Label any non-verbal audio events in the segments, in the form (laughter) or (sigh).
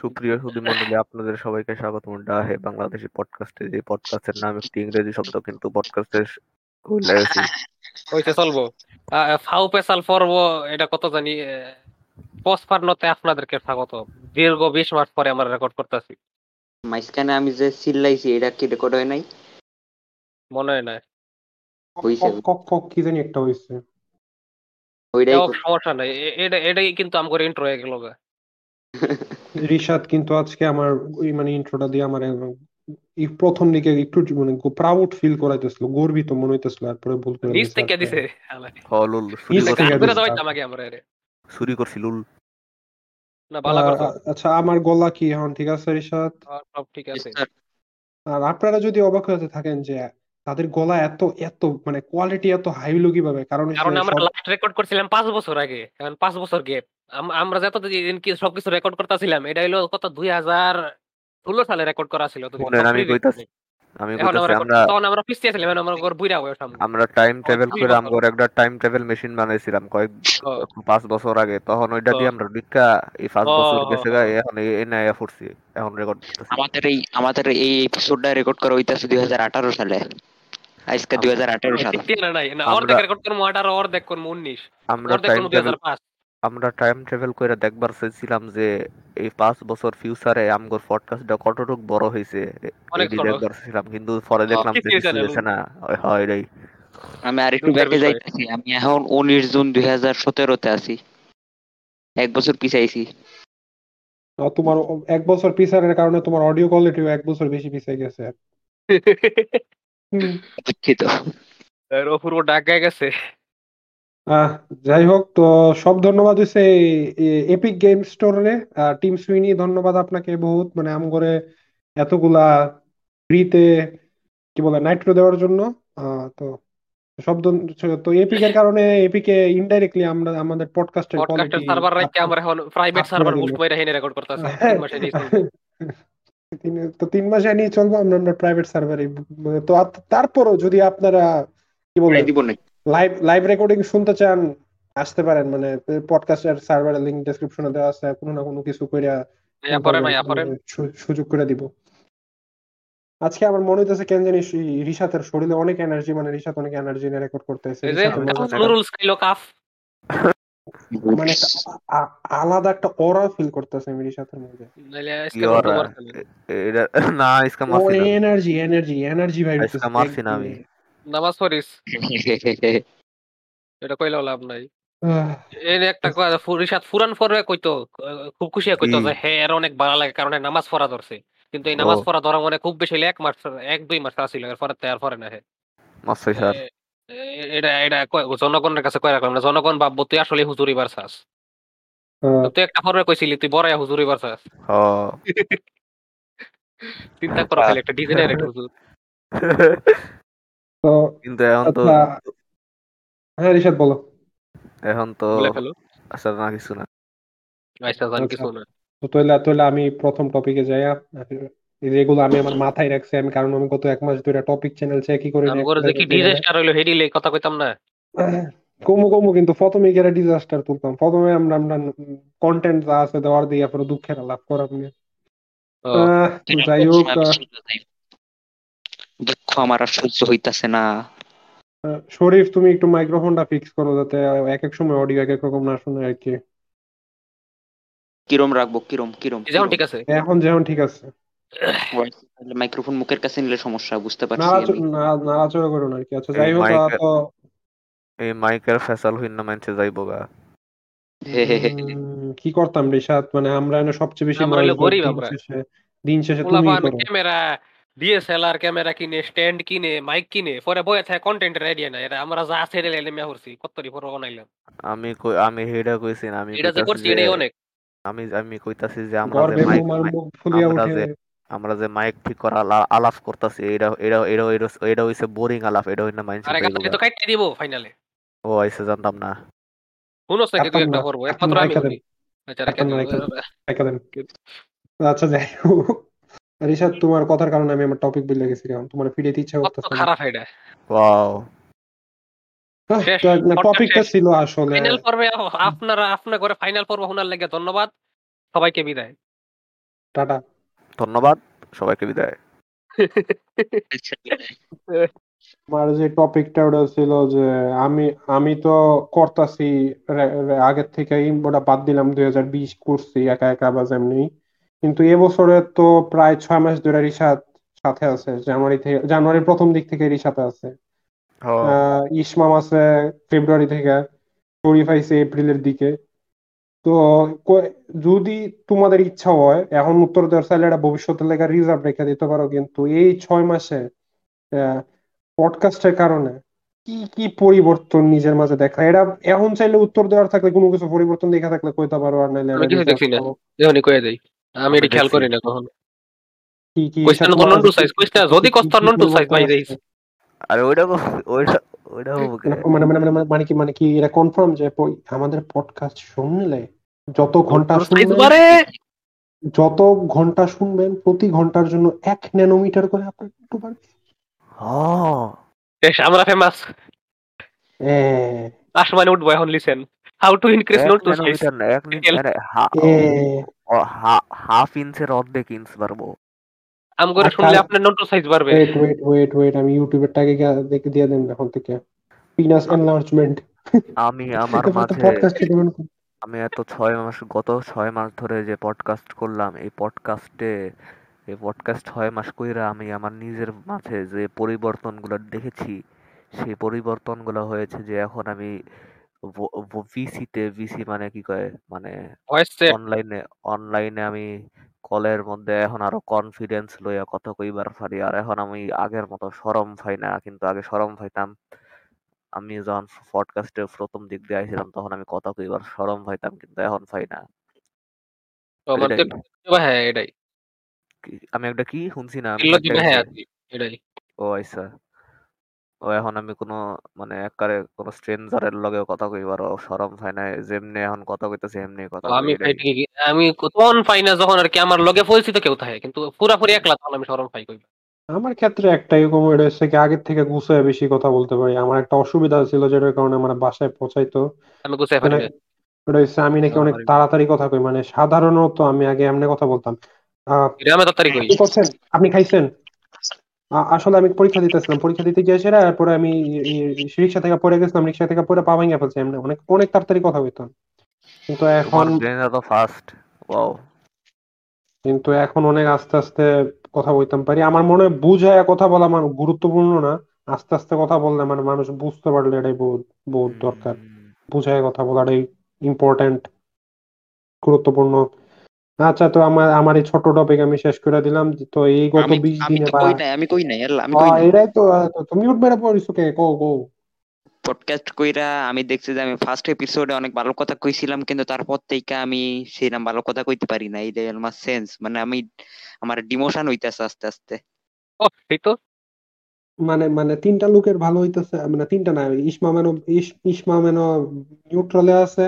সুপ্রিয় সুধীমণ্ডলী আপনাদের সবাইকে স্বাগতম। ডাহে বাংলাদেশি পডকাস্টে যে পডকাস্টের নাম একটি ইংরেজি শব্দ কিন্তু পডকাস্টের লেগেছি হইছে চলবো? ফাউ পেশাল পর্ব এটা কত জানি পসপান্নতে আপনাদেরকে স্বাগত। দীর্ঘ বিশ মাস পরে আমরা রেকর্ড করতেছি। মাঝখানে আমি যে চিল্লাইছি এটা কি রেকর্ড হয় নাই? মনে হয় না কক কক কক কি জানি একটা হইছে। ওইটাই সমস্যা নাই। এটা এটাই কিন্তু আমার ইন্ট্রো হয়ে গেল গা। রিশাদ কিন্তু আজকে আমার ওই মানে ইন্ট্রোটা দিয়ে আমার একদম এই প্রথম দিকে একটু মানে প্রাউড ফিল করাইতেছিল গর্বিত মনে হইতেছিল তারপরে ভুল করে নিচ থেকে দিছে হলুল চুরি নিচ করছি থেকে গান করে দিছে। দেওয়াইতাম আগে আমরা এরে। চুরি করছি লুল। না ভালো করছ আচ্ছা আমার গলা কি এখন ঠিক আছে রিশাদ? সব ঠিক আছে। আর আপনারা যদি অবাক হতে থাকেন যে তাদের গলা এত এত মানে কোয়ালিটি এত হাই হলো কীভাবে? কারণ হচ্ছে কারণ আমরা লাস্ট রেকর্ড করছিলাম পাঁচ বছর আগে এখন পাঁচ বছর গেপ আমরা যত দিন কি সবকিছু রেকর্ড করতেছিলাম এটা হলো কত দুই হাজার ষোলো সালে রেকর্ড করা ছিল আমি কইতাছি, আমি আমরা কইতাছি আমরা তখন আমরা পিছিয়ে ছিলাম এখন আমরা ঘর বুইরা বয়স আমরা আমরা টাইম ট্রাভেল করে। আমগর একটা টাইম ট্রাভেল মেশিন বানাইছিলাম কয়েক পাঁচ বছর আগে তখন ওইটা দিয়ে আমরা ভিক্ষা এই পাঁচ বছর গেছে গা এখন এই নাইয়া ফুটছি এখন রেকর্ড করতেছি। আমাদের এই আমাদের এই এপিসোডটা রেকর্ড করা হইতাছে দুই হাজার আঠারো সালে। আজকে দুই হাজার আঠারো সাল। ঠিক না না অর্ধেক রেকর্ড করব আঠারো অর্ধেক করব উনিশ। আমরা টাইম ট্রাভেল হাজার পাঁচ। আমরা টাইম ট্রাভেল করে দেখবার চাইছিলাম যে এই পাঁচ বছর ফিউচারে আমগর পডকাস্টটা কতটুক বড় অনেক এটি ছোট। দেখবার চাইছিলাম কিন্তু পরে দেখলাম যে কিছুই কিছু জানে হয়েছে না হয়- এটাই আমি আর একটু ব্যাকে যাইতেছি আমি এখন উনিশ জুন দুই হাজার সতেরোতে আছি। এক বছর পিছাইছি। আহ, তোমার এক বছর পিছারের কারণে তোমার অডিও কোয়ালিটিও এক বছর বেশি পিছিয়ে গেছে। (laughs) দুঃখিত। এর অপূর্ব ডাক গায়ে গেছে। আহ যাই হোক তো সব ধন্যবাদ হচ্ছে এপিক গেম স্টোরে টিম সুইনি ধন্যবাদ আপনাকে বহুত। মানে আম করে এতগুলা ফ্রিতে কি বলে নাইট্রো দেওয়ার জন্য। আহ, তো সব ধন- তো এপিক এর কারণে এপিকে ইনডাইরেক্টলি আমরা আমাদের পডকাস্টের পডকাস্টের কোয়ালিটি সার্ভার রাখতে আমরা এখন প্রাইভেট করে সার্ভার দিল। বুস্ট করে হেনে রেকর্ড করতেছি। হ্যাঁ, তিন মাসে চলবে। (laughs) তিন- তো তিন মাসে নিয়ে চলবো আমরা আমরা প্রাইভেট সার্ভারে তো তারপরও যদি আপনারা কি বলে দিব না লাইভ লাইভ রেকর্ডিং শুনতে চান আসতে পারেন মানে পডকাস্টের সার্ভারের লিংক ডেসক্রিপশনে দেওয়া আছে কোনো না কোনো কিছু কইরা পরে ভাই পরে সুযোগ করে দিব। আজকে আমার মনে হইতেছে কেন জানি রিশাতের শরীরে অনেক এনার্জি মানে রিশাত অনেক এনার্জি নিয়ে রেকর্ড করতেছে মনে মানে আলাদা একটা অরা ফিল করতেছে আমি রিশাতের মধ্যে। না এনার্জি এনার্জি এনার্জি ভাই আমি। নামাজ পড়িস। (laughs) এটা কইলেও লাভ নাই। এই যে একটা ফুরিসাত ফুরান পরে কইতো খুব খুশি কইতো যে হ্যাঁ এর অনেক ভালো লাগে কারণ নামাজ পড়া ধরছে। কিন্তু এই নামাজ। পড়া ধরা মানে খুব বেশি এক মাস এক দুই মাস আসছিল এরপরে তো আর পরে না এটা এটা কয়- জনগণের কাছে কয় রাখলাম না জনগণ ভাববো তুই আসলে হুজুরি বারসাস আহ, তুই একটা পর্বে কইছিলি তুই বড় হুজুরি বারসাস হ (laughs) চিন্তা করো একটা ডিজাইনের একটা হুজুর। (laughs) তো কিন্তু এখন তো আচ্ছা হ্যাঁ রিশাদ বলো। এখন তো আচ্ছা না কিছু না। আচ্ছা। জান। কিছু না। তো তাহলে তাহলে আমি প্রথম টপিকে যাই যেগুলো আমি আমার মাথায় রাখছি আমি কারণ আমি গত এক মাস ধরে টপিক চ্যানেল চেকই করে আমি করে দেখি ডিজাস্টার হইল হেডিলে কথা কইতাম না। (clears throat) কমু কমু কিন্তু প্রথমে গেলে ডিজাস্টার তুলতাম। প্রথমে আমরা আমরা কন্টেন্ট যা আছে দেওয়ার দিয়ে পরে দুঃখের লাভ করার নিয়ে। যাই হোক দুঃখ আমার আর সহ্য হইতাছে না। শরীফ তুমি একটু মাইক্রোফোনটা ফিক্স করো যাতে এক এক সময় অডিও এক এক রকম না শুনে আর কি। কিরম রাখব? কিরম? কিরম? যেমন ঠিক আছে। এখন যেমন ঠিক আছে। মাইক্রোফোন মুখের কাছে নিলে সমস্যা বুঝতে পারছি আমি। না- নাড়াচড়া করো না আর কি। আচ্ছা যাই হোক এই তো এই মাইকের ফেসাল হইন না মানছে যাইবো গা। কি করতাম রিশাদ মানে আমরা এনে সবচেয়ে বেশি গরিব দিন আমরা। শেষে দিন শেষে পোলা করো। ক্যামেরা ডিএসএলআর ক্যামেরা কিনে স্ট্যান্ড কিনে মাইক কিনে পরে বয়ে থাকে কন্টেন্টের আইডিয়া নাই এটা আমরা যা ছেড়ে লাইলে মিয়া করছি কত রি পরে বানাইলাম। আমি কই আমি হেডা কইছি না আমি এটা যে করছি এটাই অনেক। আমি আমি কইতাছি যে আমরা যে মাইক আমরা যে- আমরা যে মাইক ঠিক করা আলা- আলাপ করতাছি এটা এটা এটা এটা- এটা হইছে বোরিং আলাপ এটা হইনা মাইন্ড আরে গাড়ি তো কাটতে দিব ফাইনালে ও আইসে জানতাম না। নাকি তুই কাটতাম একটা না, করব একমাত্র আমি আচ্ছা না, দেন (laughs) আচ্ছা যাই হোক। রিশাদ তোমার কথার কারণে আমি আমার টপিক বলে গেছি কারণ তোমার ফিরে ইচ্ছা কত করতেছে খারাপ এটা ওয়াও টপিকটা ছিল আসলে। ফাইনাল পর্বে আপনারা আপনার ঘরে ফাইনাল পর্ব শোনার লাগে ধন্যবাদ। সবাইকে বিদায়। টাটা। ধন্যবাদ। সবাইকে বিদায়। আমার যে টপিকটা ওটা ছিল যে আমি আমি তো করতাছি আগের থেকেই ওটা বাদ দিলাম দুই হাজার বিশ করছি একা একা বা যেমনি। কিন্তু এবছরে তো প্রায় ছয় মাস ধরে রিশাদ সাথে আছে জানুয়ারি থেকে জানুয়ারির প্রথম দিক থেকে রিশাতে আছে। ইসমাম আছে ফেব্রুয়ারি থেকে শরীফ আইছে এপ্রিলের দিকে। তো যদি তোমাদের ইচ্ছা হয় এখন উত্তর দেওয়ার চাইলে এটা ভবিষ্যতের লেখা রিজার্ভ রেখে দিতে পারো কিন্তু এই ছয় মাসে পডকাস্টের কারণে কি কি পরিবর্তন নিজের মাঝে দেখা? এটা এখন চাইলে উত্তর দেওয়ার থাকলে কোনো কিছু পরিবর্তন দেখা থাকলে কইতে পারো আর নাইলে আমি কিছু দেখছি না। দেই। আমি এটা খেয়াল করি না কখন। কি কি কইস না তোমার সাইজ কি- কইস না কি- যদি কি- কস কি সাইজ পরিবর্তন ভাই আরে ওইটা ওইটা ওইটা মানে মানে মানে মানে কি মানে কি এটা কনফার্ম যে আমাদের পডকাস্ট শুনলে যত ঘণ্টা যত ঘণ্টা শুনবেন প্রতি ঘণ্টার জন্য এক ন্যানোমিটার করে আপনার একটু বাড়বে। হ বেশ আমরা ফেমাস এ, আসমানে উঠবো এখন লিসেন হাউ টু ইনক্রিজ এক নন্টু সাইজ ন্যানোমিটার না এক নি- Real. আরে হা- এ, ও- হা- হাফ ইঞ্চের অর্ধেক ইঞ্চ পারব আম করে শুনলে আপনার নন্টু সাইজ বাড়বে। ওয়েট ওয়েট ওয়েট ওয়েট আমি ইউটিউবের টাকে দেখে দিয়ে দেন এখন থেকে। পিনাস এনলার্জমেন্ট আমি (laughs) আমার মাঝে আমি এত ছয় মাস গত ছয় মাস ধরে যে পডকাস্ট করলাম এই পডকাস্টে এই পডকাস্ট ছয় মাস কইরা আমি আমার নিজের মাঝে যে পরিবর্তনগুলো দেখেছি সেই পরিবর্তনগুলো হয়েছে যে এখন আমি ভিসিতে ভিসি মানে কি কয়? মানে ভয়েস অনলাইনে অনলাইনে আমি কলের মধ্যে এখন আরও কনফিডেন্স লইয়া কথা কইবার পারি। আর এখন আমি আগের মতো শরম পাই না কিন্তু আগে শরম পাইতাম। আমি যখন পডকাস্টের প্রথম দিক দিয়ে আইছিলাম তখন আমি কথা কইবার শরম পাইতাম কিন্তু এখন পাই না। এটাই। হ্যাঁ এটাই। কি- আমি একটা কি শুনছি না আমি একটা হ্যাঁ এটাই। ও আচ্ছা। ও এখন আমি কোনো মানে একবারে কোনো স্ট্রেঞ্জারের লগেও কথা কইবার শরম পাই না যেমনি এখন কথা কইতেছি এমনি কথা কই, আমি আমি তখন পাই না যখন আর কি আমার লগে পরিচিত কেউ থাকে কিন্তু পুরাপুরি একলা তখন আমি শরম পাই কই আমার ক্ষেত্রে একটাই কম এটা হচ্ছে কি আগের থেকে গুছায় বেশি কথা বলতে পারি। আমার একটা অসুবিধা ছিল যেটার কারণে আমার বাসায় পৌঁছাইতো। আমি গুছাই পারি মানে না। ওটা হচ্ছে আমি নাকি অনেক তাড়াতাড়ি কথা কই মানে সাধারণত আমি আগে এমনি কথা বলতাম। আহ আমি কি করছেন? আপনি খাইছেন? আসলে আমি পরীক্ষা দিতেছিলাম। পরীক্ষা দিতে গিয়ে সেরা এরপরে আমি রিক্সা থেকে পড়ে গেছিলাম। রিক্সা থেকে পড়ে পা ভেঙে ফেলছি। এমনি অনেক অনেক তাড়াতাড়ি কথা কইতাম। কিন্তু এখন ব্রেন ফাস্ট ওয়াও কিন্তু এখন অনেক আস্তে আস্তে কথা বলতাম পারি। আমার মনে হয় বুঝায় কথা বলা আমার গুরুত্বপূর্ণ না। আস্তে আস্তে কথা বললে মানে মানুষ বুঝতে পারলে এটাই বহুত বহুত দরকার। বুঝায় কথা বলাটাই ইম্পর্টেন্ট গুরুত্বপূর্ণ। আচ্ছা তো আমার আমার এই ছোট টপিক আমি শেষ করে দিলাম। তো এই গত আমি বিশ দিনে তো বা কই নাই আমি কই নাই আল্লাহ আমি কই নাই। এটাই তো তুমি উঠবে না পড়িছো কে? কো কো পডকাস্ট কইরা আমি দেখছি যে আমি ফার্স্ট এপিসোডে অনেক ভালো কথা কইছিলাম কিন্তু তারপর থেকে আমি সেরকম ভালো কথা কইতে পারি না এই আমার সেন্স মানে আমি আমার ডিমোশন হইতাছে আস্তে আস্তে। ও সেই তো। মানে মানে তিনটা লোকের ভালো হইতেছে মানে তিনটা না ইসমামেনও ইস- ইসমামেনও নিউট্রালে আছে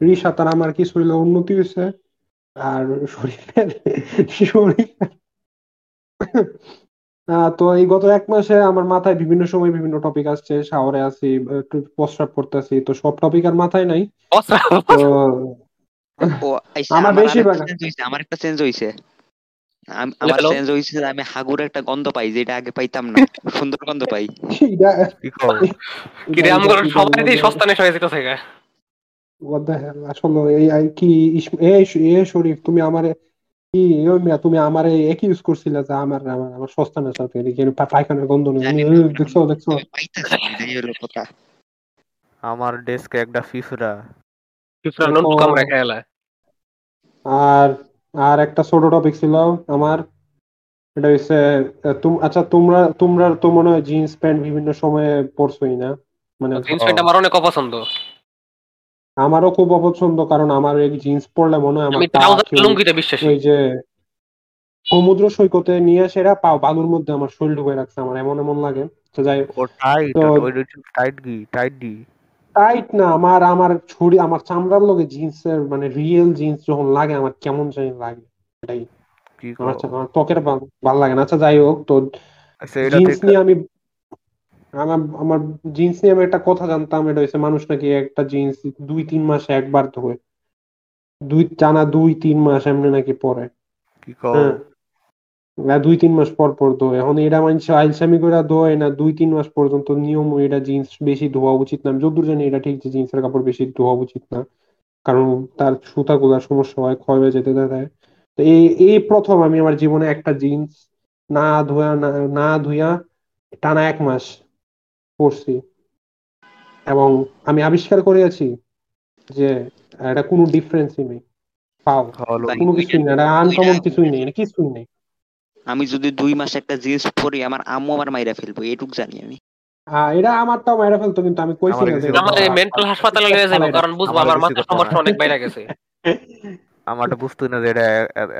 রিশাত আর আমার কিছু হইল উন্নতি হয়েছে আর শরীফের শরীফ তো এই গত এক মাসে আমার মাথায় বিভিন্ন সময় বিভিন্ন টপিক আসছে শাওয়ারে আছি একটু প্রস্রাব করতেছি তো সব টপিক আর মাথায় নাই। তো আমার আমার বেশিরভাগ- আমার একটা চেঞ্জ হইছে। আম- আমার? চেঞ্জ হইছে যে আমি হাগুর একটা গন্ধ পাই যেটা আগে পাইতাম না। সুন্দর গন্ধ পাই। (laughs) কি রে এটা- সবাই সস্তা নেশা হয়ে যেতে থাকে What the hell? আসলে এই এই কি ইস- এ এ শরীফ তুমি আমারে কি ওই মিয়া তুমি আমারে একই ইউজ করছিলে যে আমার আমার আমার সস্তা না সাথে এদিকে পা- পায়খানার গন্ধ নেই? জানি দেখছ দেখছ। না, হলো কথা। আমার ডেস্কে একটা ফিফরা। খেলা আর আর একটা ছোট টপিক ছিল আমার। এটা হচ্ছে তুম আচ্ছা তোমরা তোমরা তো মনে হয় জিন্স প্যান্ট বিভিন্ন সময়ে পরছোই না? মানে জিন্স প্যান্ট আমার অনেক অপছন্দ। আমারও খুব অপছন্দ কারণ আমার এই জিন্স পরলে মনে হয় আমার আমি পা ট্রাউজার কেউ- লুঙ্গিতে বিশ্বাসী। ওই যে সমুদ্র সৈকতে নিয়ে সেরা পা বালুর মধ্যে আমার শরীর ঢুকে রাখছে আমার এমন এমন লাগে। তো যাই টাইট টাইট গি টাইট না আমার আমার ছড়ি আমার চামড়ার লগে জিন্সের মানে রিয়েল জিন্স যখন লাগে আমার কেমন জানি লাগে। এটাই। কি আমার ত্বকের ভাল- ভালো লাগে না। আচ্ছা যাই হোক তো আচ্ছা জিন্স নিয়ে আমি আমার আমার জিন্স নিয়ে আমি একটা কথা জানতাম এটা হচ্ছে মানুষ নাকি একটা জিন্স দুই তিন মাসে একবার ধোয়। দুই টানা দুই তিন মাস এমনি নাকি পরে। হ্যাঁ। না দুই তিন মাস পর পর ধোয়। এখন এটা মানছে আইলসামি করে ধোয় না দুই তিন মাস পর্যন্ত নিয়ম এটা জিন্স বেশি ধোয়া উচিত না। আমি যতদূর জানি এটা ঠিক যে জিন্সের কাপড় বেশি ধোয়া উচিত না। কারণ তার সুতাগুলার সমস্যা হয় ক্ষয় হয়ে যেতে দেয় তো এই এই প্রথম আমি আমার জীবনে একটা জিন্স না ধোয়া না না ধুইয়া টানা এক মাস। পরছি এবং আমি আবিষ্কার করেছি যে এটা কোনো ডিফারেন্সই নেই। পাও। কোনো কিছুই নেই। এটা আনকমন কিছুই নেই। এটা কিছুই নেই। আমি যদি দুই মাস একটা জিন্স পরি আমার আম্মু আমার মাইরা ফেলব এটুক জানি আমি। আহ, এটা আমারটাও মেরে ফেলতো কিন্তু আমি কইছি আমার না আমার মেন্টাল হাসপাতালে নিয়ে যাব কারণ বুঝব আমার মাথার সমস্যা না। অনেক বাইরে গেছে। (laughs) আমারটা বুঝতুই না যে এটা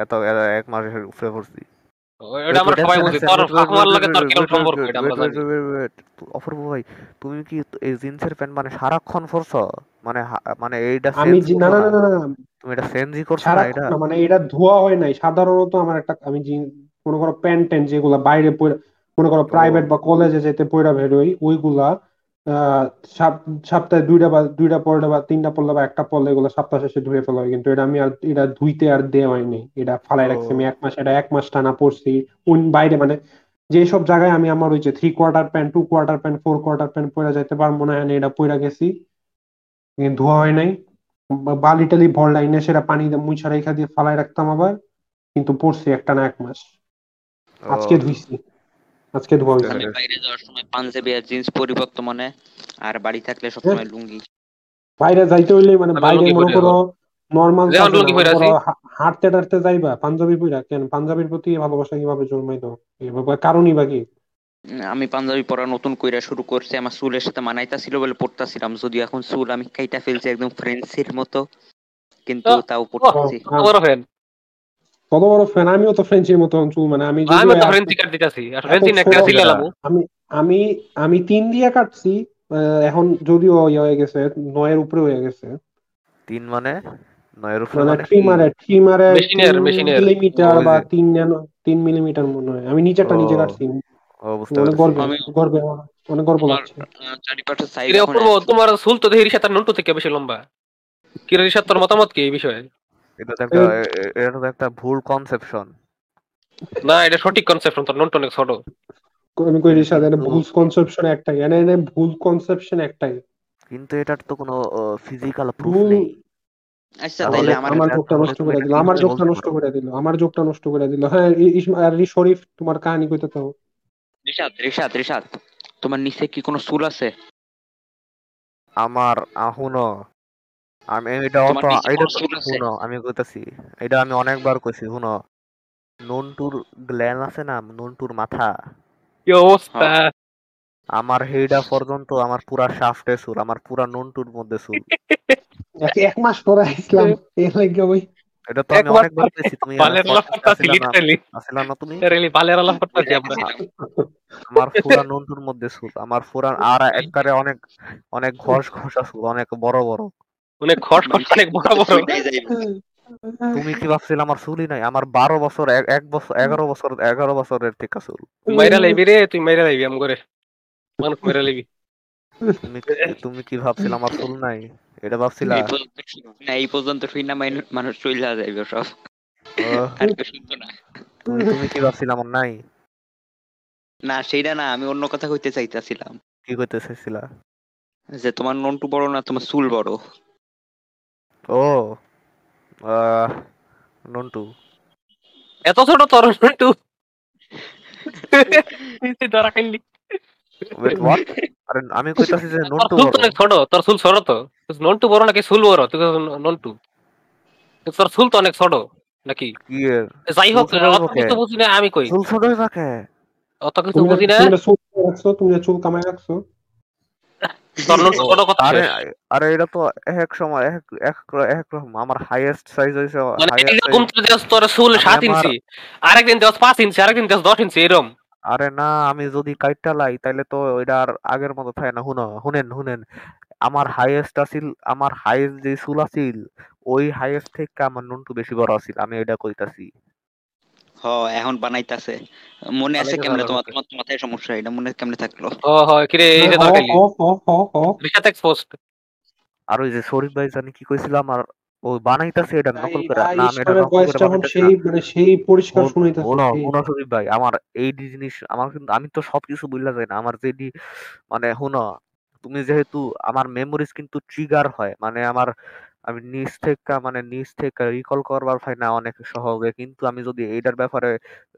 এত এক মাসের উপরে পড়ছি। এটা আমরা সবাই বুঝি। তোর ফাঁকমার লাগে তোর কেমন সম্পর্ক এটা আমরা জানি। অপূর্ব ভাই তুমি কি এই জিন্সের প্যান্ট মানে সারাক্ষণ মানে মানে এইটা আমি sense না না না না না, তুমি এটা সেন্সই করছ না এটা? মানে এটা ধোয়া হয় নাই। সাধারণত আমার একটা আমি মনে করো প্যান্ট ট্যান্ট যেগুলা বাইরে মনে করো প্রাইভেট বা কলেজে যেতে পয়রা বেরোই ওইগুলা সপ্তাহে দুইটা বা দুইটা পরলে বা তিনটা পরলে বা একটা পরলে এগুলো সপ্তাহ শেষে ধুয়ে ফেলা হয়। কিন্তু এটা আমি আর এটা ধুইতে আর দেওয়া হয়নি। এটা ফালাই রাখছি আমি এক মাস এটা এক মাস টানা পরছি। কোন বাইরে মানে যেসব জায়গায় আমি আমার ওই যে three quarter pant two quarter pant four quarter pant পরে যাইতে পারব না এনে এটা পরে গেছি। ধোয়া হয় নাই। বালি টালি ভর লাইনে সেটা পানি মুছা রেখা দিয়ে ফালাই রাখতাম আবার। কিন্তু পরছি একটা না এক মাস। আজকে ধুইছি। আজকে ধোয়া হয়েছে আমি বাইরে যাওয়ার সময় পাঞ্জাবি আর জিন্স পরি বর্তমানে আর বাড়ি থাকলে সবসময় লুঙ্গি। বাইরে যাইতে হইলে মানে বাইরে মনে করো নর্মাল যেমন লুঙ্গি পরে আছি। হাঁটতে টাটতে যাইবা পাঞ্জাবি পইরা। কেন? পাঞ্জাবির প্রতি ভালোবাসা কীভাবে জন্মাইতো? এভাবে কারণই বা কি? আমি পাঞ্জাবি পরা নতুন কইরা শুরু করছি। আমার চুলের সাথে মানাইতাছিল বলে পড়তাছিলাম যদিও এখন চুল আমি কাইটা ফেলছি একদম ফ্রেন্সির মতো কিন্তু তাও পড়তেছি কত বড় ফ্যান আমিও তো ফ্রেঞ্চির মতো চুল মানে আমি আমি তো এক- কাট দিতেছি আর এত নেকটা ছোট- আমি আমি আমি তিন দিয়ে কাটছি আহ, এখন যদিও ইয়ে হয়ে গেছে নয়ের উপরে হয়ে গেছে। তিন মানে? নয়ের উপরে মানে মানে ট্রিমারে ট্রিমারে মেশিনের, মেশিনের। মিলিমিটার বা তিন ন্যানো তিন মিলিমিটার মনে হয়। আমি নিচেরটা নিচে কাটছি। ও বুঝতে অনেক পেরেছি। গর্বে লাগছে। তোমার চুল তো দেখি রিসাতার নন্টু থেকে বেশি লম্বা। কিরে রিসাত মতামত কি এই বিষয়ে? এটা তো একটা এটা তো একটা ভুল কনসেপশন না এটা সঠিক কনসেপ্ট তোর নন্টু অনেক ছোট আমি কই রিসাদ এটা ভুল কনসেপশন একটাই এনে এনে ভুল কনসেপশন একটাই। কিন্তু এটার তো কোনো ফিজিক্যাল প্রুফ নেই। আচ্ছা তাহলে আমার যোগটা নষ্ট তুমি করে দিল আমার যোগটা নষ্ট করে দিল আমার যোগটা নষ্ট করে দিল। হ্যাঁ আর শরীফ তোমার কাহিনী কইতে তো। রিশাদ রিশাদ রিশাদ তোমার নিচে কি কোনো চুল আছে? আমার আমি এটা অত এটা? শুনো আমি কইতাছি এটা আমি অনেকবার কইছি শুনো। নন্টুর গ্ল্যান আছে না নন্টুর মাথা? কি অবস্থা? আমার হেইডা পর্যন্ত আমার পুরা শাফটে চুল আমার পুরা নন্টুর মধ্যে চুল। এক- এক মাস পরে আসলাম এর লাগে ওই। এটা তো আমি অনেকবার কইছি তুমি বালের করতেছি লিটারালি আসিলা না। তুমি? লিটারালি বালের আলাপ করতেছি আমরা। আমার পুরা নন্টুর মধ্যে চুল আমার পুরা আর একবারে অনেক অনেক ঘষ ঘষা চুল অনেক বড় বড়। অনেক খস খস অনেক বড় বড়। তুমি কি ভাবছিলে আমার চুলই নাই? আমার বারো বছর এক- এক বছর এগারো বছর এগারো বছরের থেকে চুল। মাইরা লাইবি রে তুই মাইরা লাইবি আম করে। মানুষ মাইরা লাইবি। তুমি কি- ভাবছিলে আমার চুল নাই? এটা ভাবছিলা? এই পর্যন্ত না এই পর্যন্ত শুই না মাইন- মানুষ চলে যাইবে সব। আর শুনতো না। তুমি তুমি কি ভাবছিলে আমার নাই? না সেইটা না আমি অন্য কথা কইতে চাইতাছিলাম। কি করতে চাইছিলা? যে তোমার নন্টু বড় না তোমার চুল বড়? ও নন্টু। এত ছোট তোর একটু ধরা খাইলি। ওয়েট হোয়াট আরে আমি কইতাছি যে নন্টু ছোট তোর চুল ছোট তো। নন্টু বড় নাকি চুল বড়? তুই নন্টু। তোর চুল তো অনেক ছোট নাকি? যাই হোক কিছু বুঝি না আমি কই। চুল ছোট থাকে অত কিছু বুঝি না। তুমি চুল কামাই রাখছো আরে আরে এটা তো এক সময় এক এক এক রকম। আমার হাইয়েস্ট সাইজ হইছে মানে এরকম তো তোর ইঞ্চি। আরেকদিন ইঞ্চি আরেকদিন এরম। আরে না আমি যদি কাইটটা লাই তাইলে তো এটা আর আগের মতো থাকে না। শুনো শুনেন শুনেন। আমার হাইয়েস্ট আছিল আমার হাইয়েস্ট যে চুল আছিল ওই হাইয়েস্ট থেকে আমার নুনটু বেশি বড় আছিল আমি এটা কইতাছি। হ এখন বানাইতাছে। মনে আছে কেমনে তোমার তোমার মাথায় সমস্যা এটা মনে কেমনে থাকল? ও হয় কিরে এই যে হ, খাইলি হ, হ, হ, হ। রিসাত এক্সপোস্ট আর ওই যে শরীফ ভাই জানি কি কইছিল আমার ও বানাইতাছে এটা নকল করে। না আমি এটা নকল করে এখন সেই মানে সেই পরিষ্কার শুনাইতেছে হলো সেই ভাই আমার এই জিনিস আমার কিন্তু আমি তো সবকিছু বুঝলা যাই না। আমার যেটি মানে হুনো তুমি যেহেতু আমার মেমোরিজ কিন্তু ট্রিগার হয়। মানে আমার আমি নিজ থেকে মানে নিজ থেকে রিকল করবার পাই না অনেক সহজে। কিন্তু আমি যদি এইটার ব্যাপারে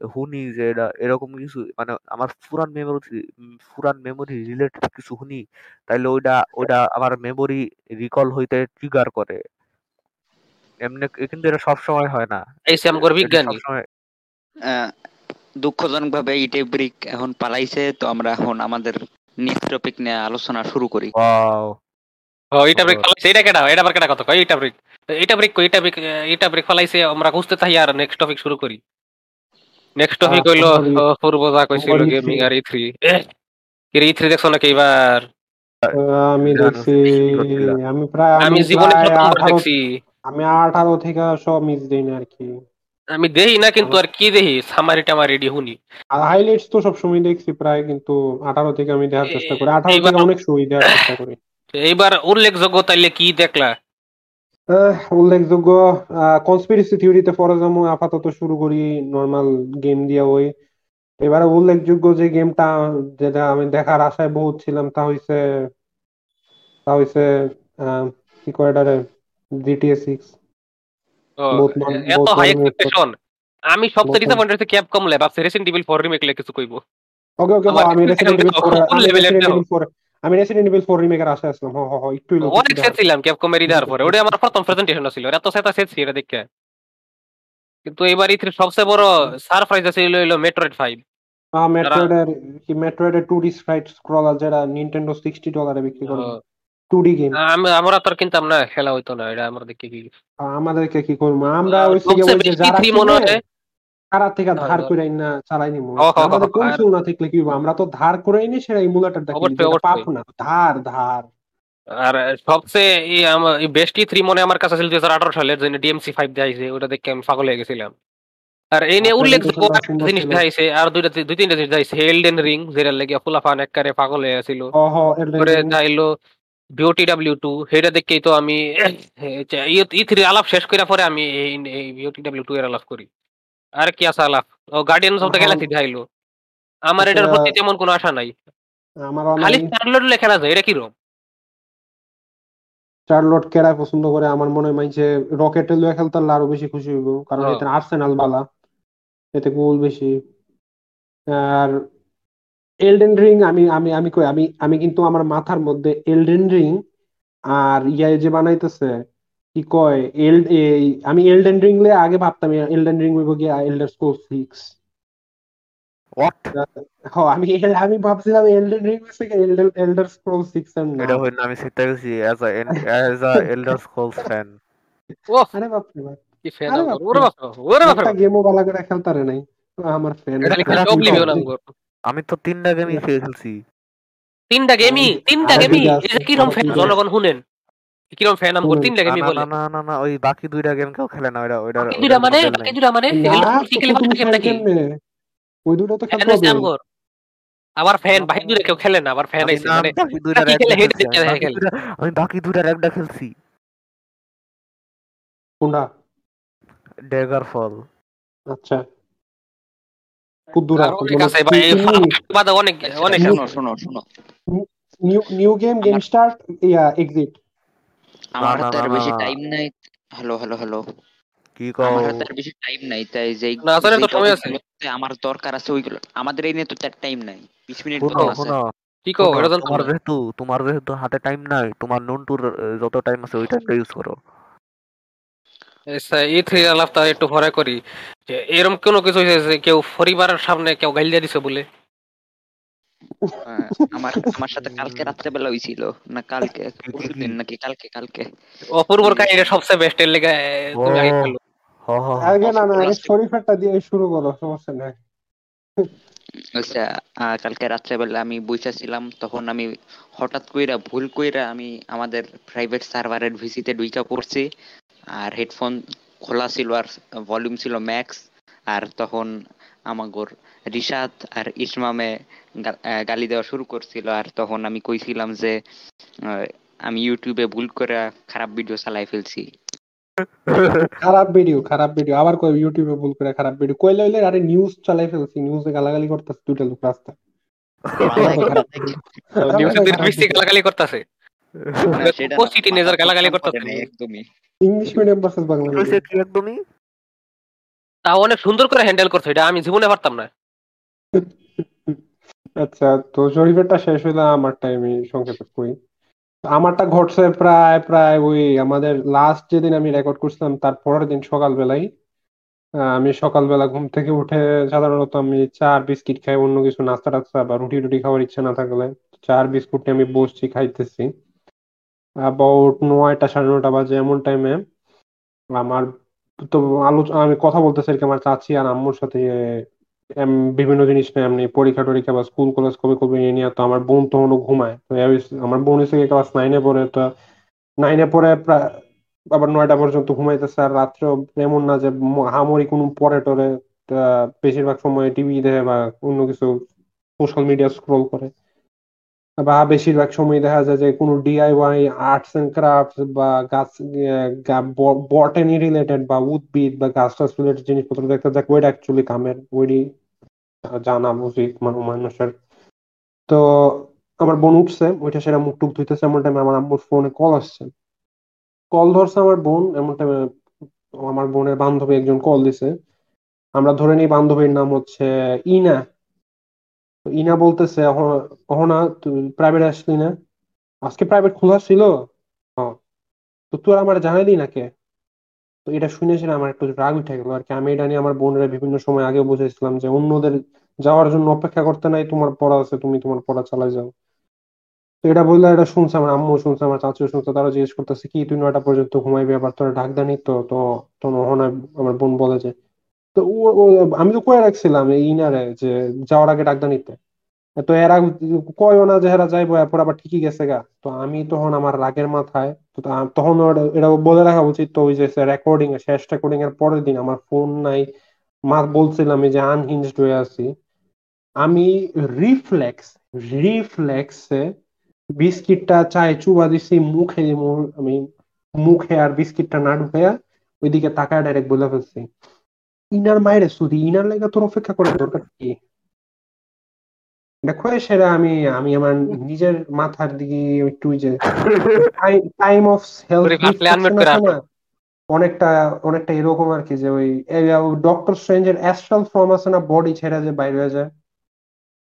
শুনি যে এটা এরকম কিছু মানে আমার পুরান মেমোরি পুরান মেমোরি রিলেটেড কিছু শুনি তাইলে ওইটা ওইটা আমার মেমোরি রিকল হইতে ট্রিগার করে। এমনি কিন্তু এটা সব সময় হয় না। এই এটা বিজ্ঞানী। সবসময় দুঃখজনক ভাবে ইটে ব্রিক এখন পালাইছে তো আমরা এখন আমাদের নিজ টপিক নিয়ে আলোচনা শুরু করি। ওয়াও এটা ব্রেক ফলাইছে এটা কেডা? এটা আবার কেডা কত? কয় এটা ব্রেক এটা ব্রেক কই এটা ব্রেক এটা ব্রেক ফলাইছে আমরা খুঁজতে থাকি আর নেক্সট টপিক শুরু করি। নেক্সট টপিক হইল পূর্ব যা কইছিল গেমিং আর ই থ্রি কি দেখছ নাকি এবার আমি দেখছি আমি প্রায় আমি আমি জীবনে প্রথমবার দেখছি। আমি আঠারো থেকে সব মিস দিই না আর কি। আমি দেখি না কিন্তু আর কি দেখি সামারি টামারি রেডি হুনি। আর হাইলাইটস তো সব সময় দেখছি প্রায় কিন্তু আঠারো থেকে আমি দেখার চেষ্টা করি। আঠারো এইবার- থেকে অনেক সময় দেখার চেষ্টা করি। এইবার উল্লেখযোগ্য তাইলে কি দেখলা? উল্লেখযোগ্য কনস্পিরেসি থিওরিতে পরে যেমন আপাতত শুরু করি নর্মাল গেম দিয়া ওই। এবারে উল্লেখযোগ্য যে গেমটা যেটা আমি দেখার আশায় বহুত ছিলাম তা হইছে তা হইছে কি কয় এটারে? জিটিএ সিক্স ও, বহুত এত হাই এক্সপেকটেশন আমি সবচেয়ে ডিসঅ্যাপয়েন্টেড হচ্ছে ক্যাপকম ল্যাব ভাবছি রেসিডেন্ট ইভিল 4 রিমেক লে কিছু কইবো। ওকে ওকে আমি রেসিডেন্ট ইভিল expectation 4 কোন আমি level এর রেসিডেন্ট দেখো? ইভিল 4 আমি রেসিডেন্ট ইভিল 4 রিমেকের আশায় আসলাম হ হ হ একটু অনেক ছিলাম ক্যাপকম এর দেওয়ার পরে। ওটা আমার প্রথম প্রেজেন্টেশন ছিল। এত সেট এটা দেখে। কিন্তু এবার ইথ্রি সবচেয়ে বড় সারপ্রাইজ ছিল হইল মেট্রয়েড 5 হ্যাঁ মেট্রয়েডের কি মেট্রয়েডের 2D স্প্রাইট স্ক্রলার যেটা নিনটেন্ডো 60 ডলারে বিক্রি করে। 2D গেম আমি আমরা তো কিনতাম না খেলা হইতো না এটা আমরা দেখে কি আমাদেরকে কি করব? আমরা ওই যারা মনে হয় তারা থেকে ধার হ্যাঁ। করে না চালাই আমাদের কনসোল না থাকলে কি আমরা তো ধার করে নি সেটা অবশ্যই। পাপ না ধার ধার। আর সবচেয়ে এই থ্রি মনে আমার কাছে ছিল দুই হাজার আঠারো সালের জন্য ডিএমসি ফাইভ দেখাইছে ওটা দেখে আমি পাগল হয়ে গেছিলাম। আর এই নিয়ে উল্লেখযোগ্য জিনিস দেখাইছে আর দুইটা দুই তিনটা জিনিস দেখাইছে এলডেন রিং যেটা লেগে ফুলাফান এককারে পাগল হয়ে গেছিল করে। যাইলো বিওটি ডাব্লিউ টু সেটা দেখেই তো আমি ই থ্রি আলাপ শেষ করে পরে আমি এই বিওটি ডাব্লিউ টু এর আলাপ করি। আর কি আছে আলাপ? ও গার্ডিয়ানস অফ দ্য গ্যালাক্সি দেখাইলো আমার এটার প্রতি তেমন কোনো আশা নাই। আমার খালি অনেক চার্লোট খেলা যায় এটা কি রকম চার্লট কেরাই পছন্দ করে আমার মনে হয় মাইছে রকেটে লয়ে খেলতে আরও বেশি খুশি হইব। কারণ হ্যাঁ। এতে আর্সেনাল বালা। এতে গোল বেশি। আর এলডেন রিং আমি আমি আমি কই আমি আমি কিন্তু আমার মাথার মধ্যে এলডেন রিং আর ইয়া যে বানাইতেছে কি কয়? এল এই আমি এলডেন রিং লে আগে ভাবতাম এলডেন রিং হইব গিয়া এল্ডার স্ক্রোল সিক্স হোয়াট হ আমি আমি ভাবছিলাম এলডেন রিং হচ্ছে এল্ডার এল্ডার স্ক্রোল সিক্স এর এটা হই না আমি চিন্তা করছি as a as a Elder Scrolls fan ও আরে বাপ। কি ফ্যান আরে আমার বাপরে। ওরে বাপ ওরে বাপ একটা গেমও ভালো করে খেলতারে নাই। আমার ফ্যান কি আমি তো তিনটা গেমই খেয়ে ফেলছি তিনটা গেমই তিনটা গেমই কিরম আরে ফ্যান জনগণ শুনেন। কিরম ফ্যান আমগো শুনেন। তিনটা না গেমই না বলে না না না ওই বাকি দুইটা গেম কেউ খেলে না ওইটা ওইটা দুইটা মানে বাকি দুইটা মানে ফিজিক্যালি তুমি ভালো গেম নাকি? ওই দুটো তো খেলতে হবে। আবার ফ্যান বাকি দুইটা কেউ খেলে না আবার ফ্যান আইছে মানে আমি বাকি খেলে। আমি বাকি দুইটার একটা খেলছি। কোনটা? ডেগার ফল আচ্ছা। কুদ্দুরা ভাই এই বাদে অনেক অনেক শোনো শোনো শোনো। New new game game start yeah exit আমার হাতে আর বেশি টাইম নাই। Hello hello hello. কি কও? আমার হাতে আর বেশি টাইম নাই তাই যে না, আসলে তো সময় আছে। আমার দরকার আছে ওইগুলো। আমাদের এই নিয়ে তো তার টাইম নাই। বিশ মিনিট শোনো মতন আছে। কি কো শোনো, এটা জানতাম তোমার যেহেতু তোমার যেহেতু হাতে টাইম নাই তোমার নন্টুর যত টাইম আছে ওই টাইমটা ইউজ করো। এই থ্রি আলাপ তা একটু ভরে করি। যে এরকম কোনো কিছু কেউ পরিবারের সামনে কেউ গাইল দিয়ে দিছে বলে? আমার আমার সাথে কালকে রাত্রে বেলা হইছিল। না কালকে পরশুদিন নাকি কালকে কালকে। অপূর্বর কাহিনীটা সবচেয়ে বেস্ট এর লেগে তুমি আগে না না শরীফেরটা দিয়ে শুরু করো সমস্যা নাই। আচ্ছা আহ, কালকে রাত্রেবেলা আমি বইসাছিলাম তখন আমি হঠাৎ কইরা ভুল কইরা আমি আমাদের প্রাইভেট সার্ভারের ভিসিতে ঢুইকা পড়ছি। আর হেডফোন খোলা ছিল আর ভলিউম ছিল ম্যাক্স আর তখন আমাগর রিশাদ আর ইসমামে গালি দেওয়া শুরু করছিল। আর তখন আমি কইছিলাম যে আমি ইউটিউবে ভুল করে খারাপ ভিডিও চালাই ফেলছি। খারাপ ভিডিও খারাপ ভিডিও আবার কই ইউটিউবে ভুল করে খারাপ ভিডিও কইলে হইলে আরে নিউজ চালাই ফেলছি। নিউজে গালাগালি করতেছে দুইটা লোক রাস্তা নিউজে দুই গালাগালি করতেছে। সেটা ও সিটি নেজার গালাগালি করতেছে। একদমই। ইংলিশ মিডিয়াম ভার্সেস বাংলা একদমই। তাও অনেক সুন্দর করে হ্যান্ডেল করছে, এটা আমি জীবনে পারতাম না। আচ্ছা তো শরীফেরটা শেষ হইলে আমার টাইমে সংক্ষেপে কই আমারটা ঘটছে প্রায় প্রায় ওই আমাদের লাস্ট যেদিন আমি রেকর্ড করছিলাম, তার পরের দিন সকালবেলায়। আমি সকালবেলা ঘুম থেকে উঠে সাধারণত আমি চা, বিস্কিট খাই, অন্য কিছু নাস্তা টাস্তা বা রুটি টুটি খাওয়ার ইচ্ছা না থাকলে চা আর বিস্কুট আমি বসছি, খাইতেছি। অ্যাবাউট নয়টা, সাড়ে নয়টা বাজে এমন টাইমে আমার তো আলোচনা আমি কথা বলতেছি আর কি আমার চাচি আর আম্মুর সাথে বিভিন্ন জিনিস নিয়ে, এমনি পরীক্ষা টরীক্ষা বা স্কুল কলেজ কবে কবে নিয়ে নিয়ে, তো আমার বোন তখনও ঘুমায়। তো আমার বোন হচ্ছে ক্লাস নাইনে পড়ে, তো নাইনে পড়ে প্রায় আবার নয়টা পর্যন্ত ঘুমাইতেছে আর রাত্রে এমন না যে হামরি কোনো পরে টরে বেশিরভাগ সময় টিভি দেখে বা অন্য কিছু সোশ্যাল মিডিয়া স্ক্রল করে। বা বেশিরভাগ সময় দেখা যায় যে কোনো ডিআইওয়াই আর্টস এন্ড ক্রাফটস বা গাছ বটানি রিলেটেড বা উদ্ভিদ বা গাছ টাছ রিলেটেড জিনিসপত্র দেখতে যাক ওইটা অ্যাকচুয়ালি কামের ওইটি জানা উচিত মানু- মানুষের। তো আমার বোন উঠছে ওইটা সেটা মুখ টুক ধুইতেছে, এমন টাইমে আমার আম্মুর ফোনে কল আসছে। কল ধরছে আমার বোন, এমন টাইমে আমার বোনের বান্ধবী একজন কল দিছে। আমরা ধরে নিই বান্ধবীর নাম হচ্ছে ইনা। ইনা বলতেছে অহনা তুই প্রাইভেট আসলি না? আজকে প্রাইভেট খোলা ছিল? তো তুই আর আমার জানাইলি না কে? তো এটা শুনে সেটা আমার একটু রাগ উঠে গেল। আর কি, আমি এটা নিয়ে আমার বোনের বিভিন্ন সময় আগে বুঝেছিলাম যে, অন্যদের যাওয়ার জন্য অপেক্ষা করতে নাই, তোমার পড়া আছে, তুমি তোমার পড়া চালাই যাও। তো এটা বললে এটা শুনছে আমার আম্মু, শুনছে আমার চাচু, শুনছে, তারা জিজ্ঞেস করতেছে, কি, তুই নয়টা পর্যন্ত ঘুমাইবি? আবার তোরা ডাক দানি তো তো তো অহনা আমার বোন বলে যে তো ও আমি তো কয়ে রাখছিলাম, এই ইনারে যে যাওয়ার আগে ডাক দানিতে তো এরা কয়ও না যে এরা যাইবো, এরপর আবার ঠিকই গেছে গা। তো আমি তখন আমার রাগের মাথায়, তো তখন এটা বলে রাখা উচিত তো ওই যে রেকর্ডিং শেষ রেকর্ডিং এর পরের দিন আমার ফোন নাই। মা বলছিলাম যে আনহিঞ্জড হয়ে আছি। আমি রিফ্লেক্স রিফ্লেক্সে বিস্কিটটা চায় চুবা দিছি, মুখে আমি মুখে আর বিস্কিটটা না ঢুকাইয়া ওইদিকে তাকায় ডাইরেক্ট বলে ফেলছি। ইনার মায়ের সুদি ইনার লেগে তোর অপেক্ষা করার দরকার কি? দেখো সেটা আমি আমি আমার নিজের মাথার দিকে একটু যে টাইম অফ অনেকটা অনেকটা এরকম আর কি যে ওই ডক্টর স্ট্রেঞ্জের অ্যাস্ট্রাল ফর্ম আছে না বডি ছেড়ে যে বাইরে হয়ে যায়।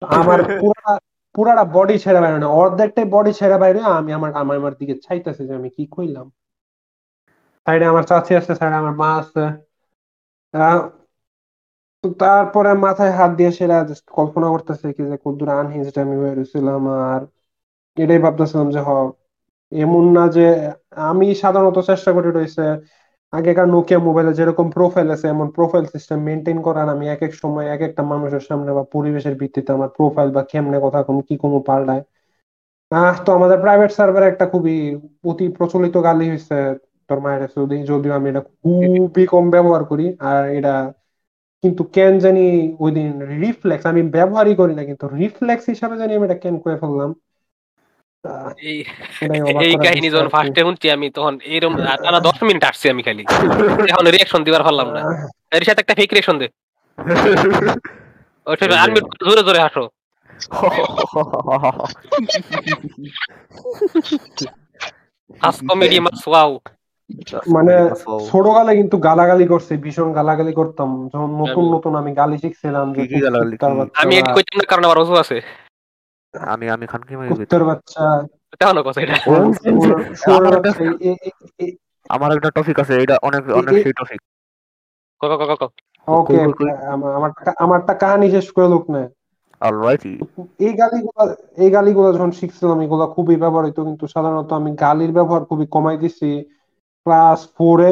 আমার (laughs) পুরা পুরাটা বডি ছেড়ে বাইরে না অর্ধেকটাই বডি ছেড়ে বাইরে আমি আমার আমার আমার দিকে চাইতেছে যে আমি কি কইলাম সাইডে আমার চাচি আছে সাইডে আমার মা আছে। তারপরে মাথায় হাত দিয়ে সেরা just কল্পনা করতেছে কি যে কতদূর আনহিঞ্জড আমি রয়েছিলাম আর এটাই ভাবতেছিলাম যে হ, এমন না যে আমি সাধারণত চেষ্টা করে রয়েছে আগেকার নোকিয়া মোবাইলে যেরকম প্রোফাইল আছে, এমন প্রোফাইল সিস্টেম মেনটেন করার। আমি এক এক সময় এক একটা মানুষের সামনে বা পরিবেশের ভিত্তিতে আমার প্রোফাইল বা কেমনে কথা কম, কি কোনো পাল্টায়। আহ, তো আমাদের প্রাইভেট সার্ভারে একটা খুবই অতি প্রচলিত গালি হয়েছে তোর মায়ের যদি যদিও আমি এটা খুবই কম ব্যবহার করি আর এটা কিন্তু কেন জানি ওই দিন রিফ্লেক্স আমি ব্যবহারই করি না কিন্তু রিফ্লেক্স হিসাবে জানি আমি এটা কেন করে ফেললাম। এই কাহিনী যখন ফার্স্টে শুনছি আমি তখন এরকম টানা দশ মিনিট আসছি আমি খালি। এখন রিয়াকশন দিবার পারলাম না। এর সাথে একটা ফেক রিয়াকশন দে। (laughs) আনমিউট জোরে জোরে হাসো। (laughs) হাস কমেডি মাস ওয়াও মানে ছোটকালে কিন্তু গালাগালি করছে ভীষণ গালাগালি করতাম। যখন নতুন নতুন আমি গালি শিখছিলাম কি কি? কি? আমি এটি কইতাম না কারণ আমার অজু আছে। আমি আমি খানকি মাই কুত্তার বাচ্চা। কেমন কথা এটা। আমার একটা টপিক আছে এটা অনেক অনেক সেই টপিক ক ক ক ক ওকে আমার- আমারটা কাহিনী শেষ করে লোক না অলরাইটি এই গালিগুলা এই গালিগুলো যখন শিখছিলাম এগুলা খুবই ব্যবহার হইতো কিন্তু সাধারণত আমি গালির ব্যবহার খুবই কমাই দিছি। ক্লাস ফোরে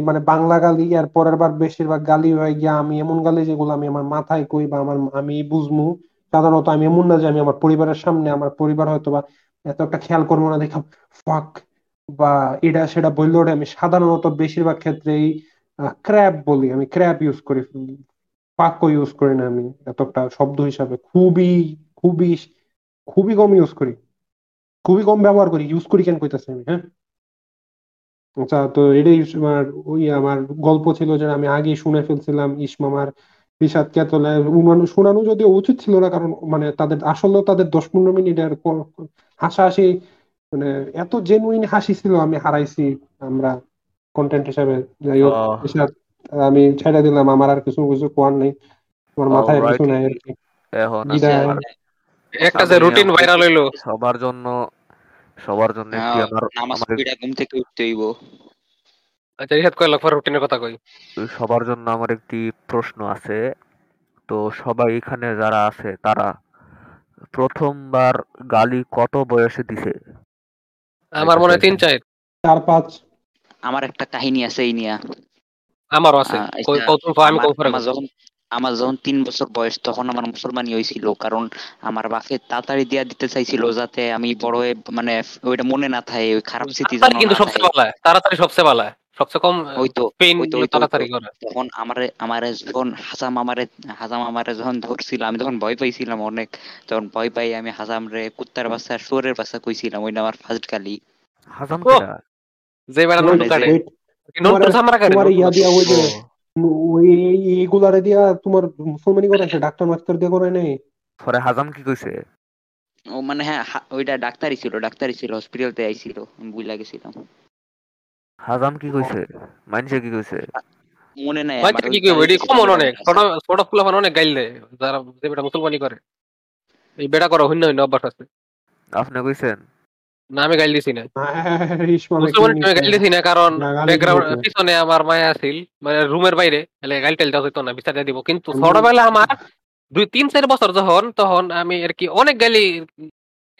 মানে বাংলা গালি আর পরের বার বেশিরভাগ গালি হয়ে গিয়া আমি এমন গালি যেগুলো আমি আমার মাথায় কই বা আমার, আমি বুঝমু। সাধারণত আমি এমন না যে আমি আমার পরিবারের সামনে আমার পরিবার হয়তো বা এত একটা খেয়াল করব না, দেখা ফাক বা এটা সেটা বললে আমি সাধারণত বেশিরভাগ ক্ষেত্রেই ক্র্যাব বলি, আমি ক্র্যাব ইউজ করি। বাক্য ইউজ করি না আমি, এতটা শব্দ হিসাবে। খুবই খুবই খুবই কম ইউজ করি। খুবই কম ব্যবহার করি ইউজ করি কেন কইতাছি আমি হ্যাঁ? আচ্ছা তো এটাই আমার ওই আমার গল্প ছিল যে আমি আগেই শুনে ফেলছিলাম ইসমামার বিষাদ কেতলে শোনানো যদিও উচিত ছিল না কারণ মানে তাদের আসলে তাদের দশ পনেরো মিনিটের ক- হাসাহাসি মানে এত জেনুইন হাসি ছিল আমি হারাইছি আমরা কন্টেন্ট হিসাবে। যাই হোক আমি ছেড়ে দিলাম আমার আর কিছু কিছু কোয়ার নেই। আমার মাথায় আর কিছু নাই আর কি। এখন একটা যে রুটিন ভাইরাল হইল। সবার জন্য সবার জন্য একটি আমার নামাজ পড়া ঘুম থেকে উঠতে হইব। আচ্ছা রিহাদ কয় পর রুটিনের কথা কই? সবার জন্য আমার একটি প্রশ্ন আছে। তো সবাই এখানে যারা আছে তারা প্রথমবার গালি কত বয়সে দিছে? আমার মনে হয় তিন চার। চার পাঁচ। আমার একটা কাহিনী আছে এই নিয়া। আমারও আছে। কৌতুক আমি কৌফরে যখন আমার যখন তিন বছর বয়স তখন আমার মুসলমানি হয়েছিল কারণ আমার বাপে তাড়াতাড়ি দিয়া দিতে চাইছিল যাতে আমি বড় হয়ে মানে ওইটা মনে না থাকে ওই খারাপ স্মৃতি যেন কিন্তু সবচেয়ে ভালো তাড়াতাড়ি সবচেয়ে ভালো সবচেয়ে কম ওই তো পেইন। তাড়াতাড়ি করে। তখন আমারে আমারে যখন হাসাম আমারে হাসাম আমারে যখন ধরছিল আমি তখন ভয় পাইছিলাম অনেক। তখন ভয় পাই আমি হাসামরে কুত্তার বাচ্চা শুয়োরের বাচ্চা কইছিলাম ওইটা আমার ফার্স্ট গালি। হাজাম ও! যে বেড়া নন্টু কাটে। নন্টু সামরা কাটে তোমার ইয়া দিয়া ওই যে ও, ওই এইগুলারে দিয়া তোমার মুসলমানি করাইছে ডাক্তার মাস্টার দিয়ে করে নাই? পরে হাজাম কি কইছে? ও মানে হ্যাঁ ওইটা ডাক্তারই ছিল ডাক্তারই ছিল হসপিটালতে আইছিল আমি বুঝলা গেছিলাম। হাজাম কি কইছে? মাইনসে কি কইছে? মনে নাই আমার কি ওই কইব এডি কমন অনেক। ছোট ছোট ফুলাফান অনেক গাইল দেয় যারা যে বেটা মুসলমানি করে। এই বেটা করা হইন্য হইন্য অভ্যাস আছে। আপনি কইছেন? না আমি গাইল দিছি না। (laughs) আমি গাইল দিছি না? কারণ ব্যাকগ্রাউন্ড পিছনে আমার মায়া আছিল মানে রুমের বাইরে তাহলে গাইল টাইল দেওয়া না বিচার দিব। কিন্তু ছোটবেলা আমার দুই তিন চার বছর যখন তখন আমি আর কি অনেক গালি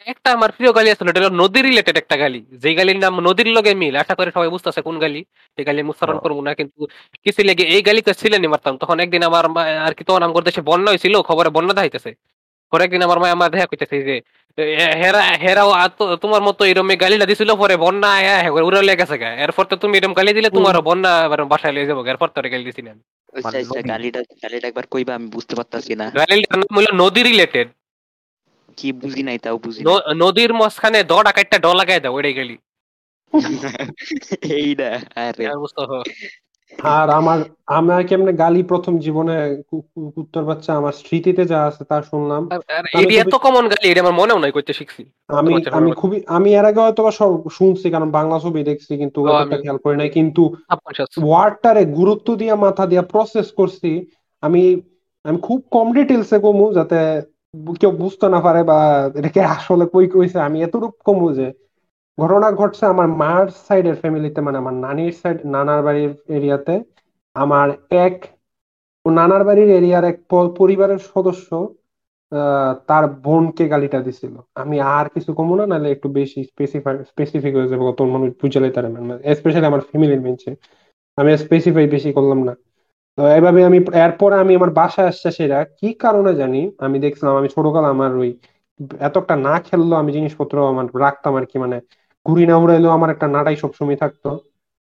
একটা আমার প্রিয় গালি আসলে এটা নদী রিলেটেড একটা গালি। যে গালির নাম নদীর লগে মিল আশা করে সবাই বুঝতেছে কোন গালি এই গালি আমি উচ্চারণ করব না কিন্তু কিছু লেগে এই গালি ছিলেনই মারতাম? তখন একদিন আমার আর কি তখন আমার দেশে বন্যা হয়েছিল খবরে বন্যা দেখাইতেছে। পরে একদিন আমার মা আমার দেখা কইতেছে যে হেরা হেরাও তোমার মতো এরম গালিটা দিছিল পরে বন্যা আয়া হে উড়ে লেগে গেছে গা। এরপর তো তুমি এরম গালি দিলে তোমার বন্যা এবার বাসায় লিয়ে যাব এরপর তোরে গালি দিছি না আমি। আচ্ছা মানে আচ্ছা। গালিটা গালিটা একবার কইবা আমি বুঝতে পারতাছি না। গালিটার নাম হলো নদী রিলেটেড কি বুঝি নাই তাও বুঝি নদীর মাঝখানে দ ডাকাইটটা ড লাগাই দাও ওইটাই গেলি। (laughs) এইটা আরে। আর মুস্তাফা। আর আমার আমার কেমনে গালি প্রথম জীবনে কু- বাচ্চা আমার স্মৃতিতে যা আছে তা শুনলাম। এটি এত কমন গালি এটা আমার মনেও নাই করতে শিখছি। আমি আমি। খুবই আমি এর আগে হয়তো সব শুনছি কারণ বাংলা ছবি দেখছি কিন্তু ও, অতটা আমি- খেয়াল করি নাই। কিন্তু ওয়ার্ডটারে গুরুত্ব দিয়া মাথা দিয়া প্রসেস করছি আমি আমি খুব কম ডিটেলসে কমু যাতে কেউ বুঝতে না পারে বা এটাকে আসলে কই কইছে আমি এতটুকু কমু যে ঘটনা ঘটছে আমার মার সাইডের ফ্যামিলিতে মানে আমার নানির সাইড নানার বাড়ির এরিয়াতে আমার এক নানার বাড়ির এরিয়ার এক পরিবারের সদস্য তার বোনকে গালিটা দিছিল। আমি আর কিছু কমু না, নাহলে একটু বেশি স্পেসিফাই স্পেসিফিক হয়ে যাবে, কত মানুষ বুঝে লাইতে পারে স্পেশালি আমার ফ্যামিলির মেনছে আমি স্পেসিফাই বেশি করলাম না। তো এভাবে আমি, এরপরে আমি আমার বাসায় আসছে সেটা কি কারণে জানি? আমি দেখছিলাম, আমি ছোটকালে আমার ওই এতটা না খেললেও আমি জিনিসপত্র আমার রাখতাম আর কি মানে ঘুড়ি না উড়াইলেও আমার একটা নাড়াই সবসময় থাকতো।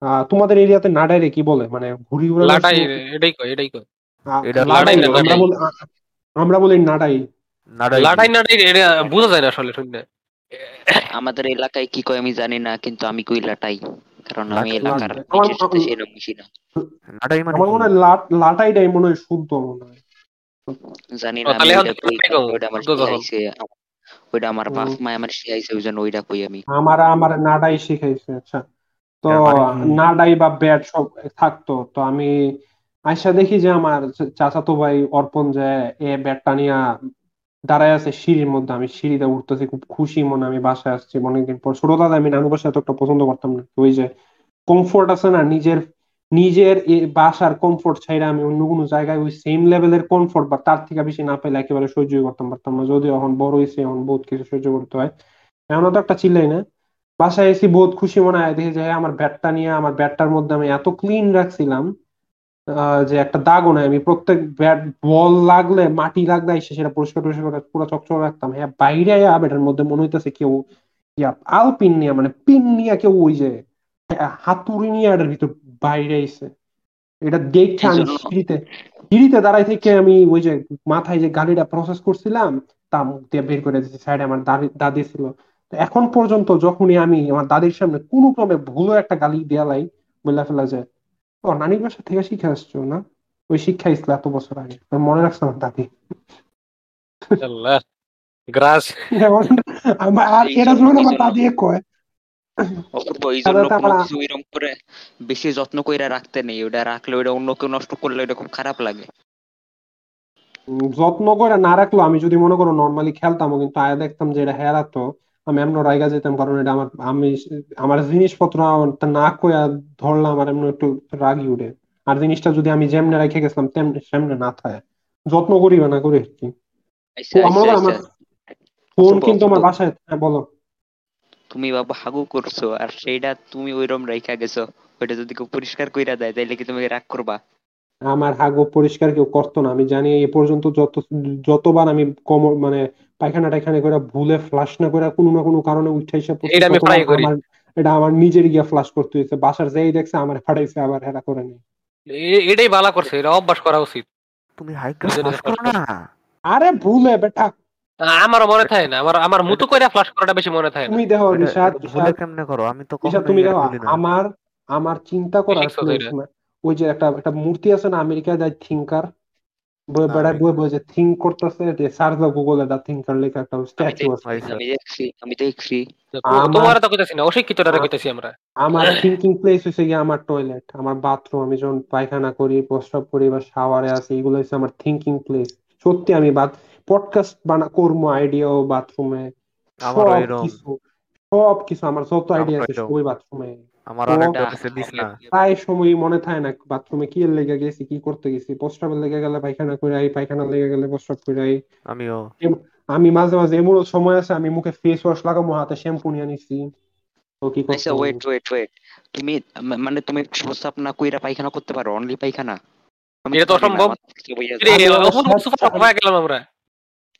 আহ তোমাদের এরিয়াতে নাড়াই রে কি বলে? মানে ঘুড়ি উড়ানোর লাটাই এটাই কই এটাই কই লাটাই লাটাই না, আমরা বলি আমরা বলি নাড়াই। নাড়াই। লাটাই নাটাই এটা বোঝা যায় না আসলে শুনলে। আমাদের এলাকায় কি কয় আমি জানি না কিন্তু আমি কই লাটাই। কারণ আমি এলাকার নাড়াই মানে আমার মনে হয় লাট- লাটাইটাই মনে হয় শুদ্ধ মনে হয়। জানি না ওইটা আমার বাপ মা আমার শিখাইছে ওই জন্য ওইটা কই আমি। আমার আমার নাডাই শিখাইছে আচ্ছা। তো মানে? নাডাই বা ব্যাট সব থাকতো তো আমি আইসা দেখি যে আমার চাচাতো ভাই অর্পণ যে এ ব্যাটটা নিয়ে দাঁড়ায় আছে সিঁড়ির মধ্যে আমি সিঁড়িতে উঠতেছি খুব খুশি মনে আমি বাসায় আসছি। অনেকদিন পর ছোটবেলায় আমি নানু বাসায় এতটা পছন্দ করতাম না ওই যে কমফোর্ট আছে না নিজের নিজের বাসার কমফোর্ট ছাইরা আমি অন্য কোনো জায়গায় ওই সেম লেভেলের কমফোর্ট বা তার থেকে বেশি না পেলে একেবারে সহ্য করতাম পারতাম না। যদিও এখন বড় হয়েছে এখন বহুত কিছু সহ্য করতে হয়। এমন তো একটা চিল্লাই না। বাসায় এসে বহুত খুশি মনে হয় দেখে যে হ্যাঁ, আমার ব্যাটটা নিয়ে আমার ব্যাটটার মধ্যে আমি এত ক্লিন রাখছিলাম যে একটা দাগও নাই। আমি প্রত্যেক ব্যাট বল লাগলে মাটি লাগলে এসে সেটা পরিষ্কার পরিষ্কার করে পুরো চকচক রাখতাম। হ্যাঁ বাইরে ব্যাটের মধ্যে মনে হইতেছে কেউ ইয়া আল পিন নিয়ে মানে পিন নিয়ে কেউ ওই যে আহ, হাতুড়ি নিয়ে এটার ভিতর বাইরে আইছে এটা দেখে আমি সিঁড়িতে। সিঁড়িতে দাঁড়াই থেকে আমি ওই যে মাথায় যে গাড়িটা প্রসেস করছিলাম তা মুখ দিয়ে বের করে দিচ্ছি সাইডে আমার দাদি ছিল। তো এখন পর্যন্ত যখনই আমি আমার দাদির সামনে কোনো ক্রমে ভুলও একটা গালি দেয়ালাই বলে ফেলা যায়। ও নানির বাসা থেকে শিখে আসছো না? ওই শিক্ষা ইসলা এত বছর আগে। মনে রাখছি আমার দাদি? গ্রাস। (laughs) আর এটা যখন আমার দাদি কয় অপূর্ব এই জন্য কোনো কিছু এরকম করে বেশি যত্ন কইরা রাখতে নেই। ওটা রাখলে ওটা অন্য কেউ নষ্ট করলে ওটা খুব খারাপ লাগে। যত্ন করে না রাখল আমি যদি মনে করো নর্মালি খেলতাম কিন্তু আয়া দেখতাম যে এটা হেরাতো আমি এমন রাইগা যেতাম কারণ এটা আমার আমি আমার জিনিসপত্র না কইয়া ধরলাম আমার এমন একটু রাগি উঠে। আর জিনিসটা যদি আমি যেমনে রেখে গেছিলাম তেমনি সেমনে না থাকে যত্ন করিবে না করে কি। আচ্ছা আমার আচ্ছা আমার আচ্ছা। ফোন কিন্তু আমার। বাসায় হ্যাঁ বলো। তুমি বাবা হাগু করছ আর সেইটা তুমি ওইরকম রাইখা গেছো ওইটা যদি কেউ পরিষ্কার কইরা দেয় তাইলে কি তুমি রাগ করবা? আমার হাগু পরিষ্কার কেউ করতো না। আমি জানি এ পর্যন্ত যত যতবার আমি কম মানে পায়খানা টাইখানা করে ভুলে ফ্লাশ না করে কোনো না কোনো কারণে উঠে এসে পড়ছি, এটা আমি ততবার করি। আমার এটা আমার নিজের গিয়া ফ্লাশ করতে হয়েছে বাসার যেই দেখছে আমার ফাটাইছে আবার হেরা করে নেই এটাই বালা করছে এটা অভ্যাস করা উচিত। তুমি হাইকা ফ্লাশ করো না। আরে ভুলে বেটা আ- আমারও মনে থাকে না। আমার আমার মুতো করে ফ্লাশ করাটা বেশি মনে থাকে তুমি দেখো এটা ভুলে কেমনে করো? আমি তো তুমি দেখো আমার আমার চিন্তা করার? সময় ওই যে একটা একটা মূর্তি আছে না আমেরিকায় যায় থিঙ্কার বই হ্যাঁ, বেড়ায় বই বই যে থিঙ্ক করতেছে সার্চ দাও গুগলে দা থিঙ্কার লেখা একটা স্ট্যাচু আছে। আমি দেখছি আমি দেখছি। আমার- তোমার তো কইতাছি না অশিক্ষিতরা কইতাছি আমরা। আমার থিঙ্কিং প্লেস হচ্ছে গিয়ে আমার টয়লেট আমার বাথরুম আমি যখন পায়খানা করি প্রস্রাব করি বা শাওয়ারে আছি এগুলো হচ্ছে আমার থিঙ্কিং প্লেস সত্যি আমি বাদ পডকাস্ট বানা করব আইডিয়া ও বাথরুমে সব কিছু সব কিছু আমার যত আইডিয়া আছে সবই বাথরুমে আমার প্রায় সময় মনে থাকে না বাথরুমে কি এর লেগে গেছি কি করতে গেছি। প্রস্রাবের লেগে গেলে পায়খানা করে আই পায়খানা লেগে গেলে প্রস্রাব করে আই। আমিও। আমি মাঝে মাঝে এমন সময় আছে আমি মুখে ফেস ওয়াশ লাগাবো হাতে শ্যাম্পু নিয়ে নিছি তো কি করতে আচ্ছা ওয়েট ওয়েট ওয়েট তুমি মানে তুমি প্রস্তাব না কইরা পায়খানা করতে পারো অনলি পায়খানা? এটা তো অসম্ভব। আমার থেকে বইয়া এরে, যায়।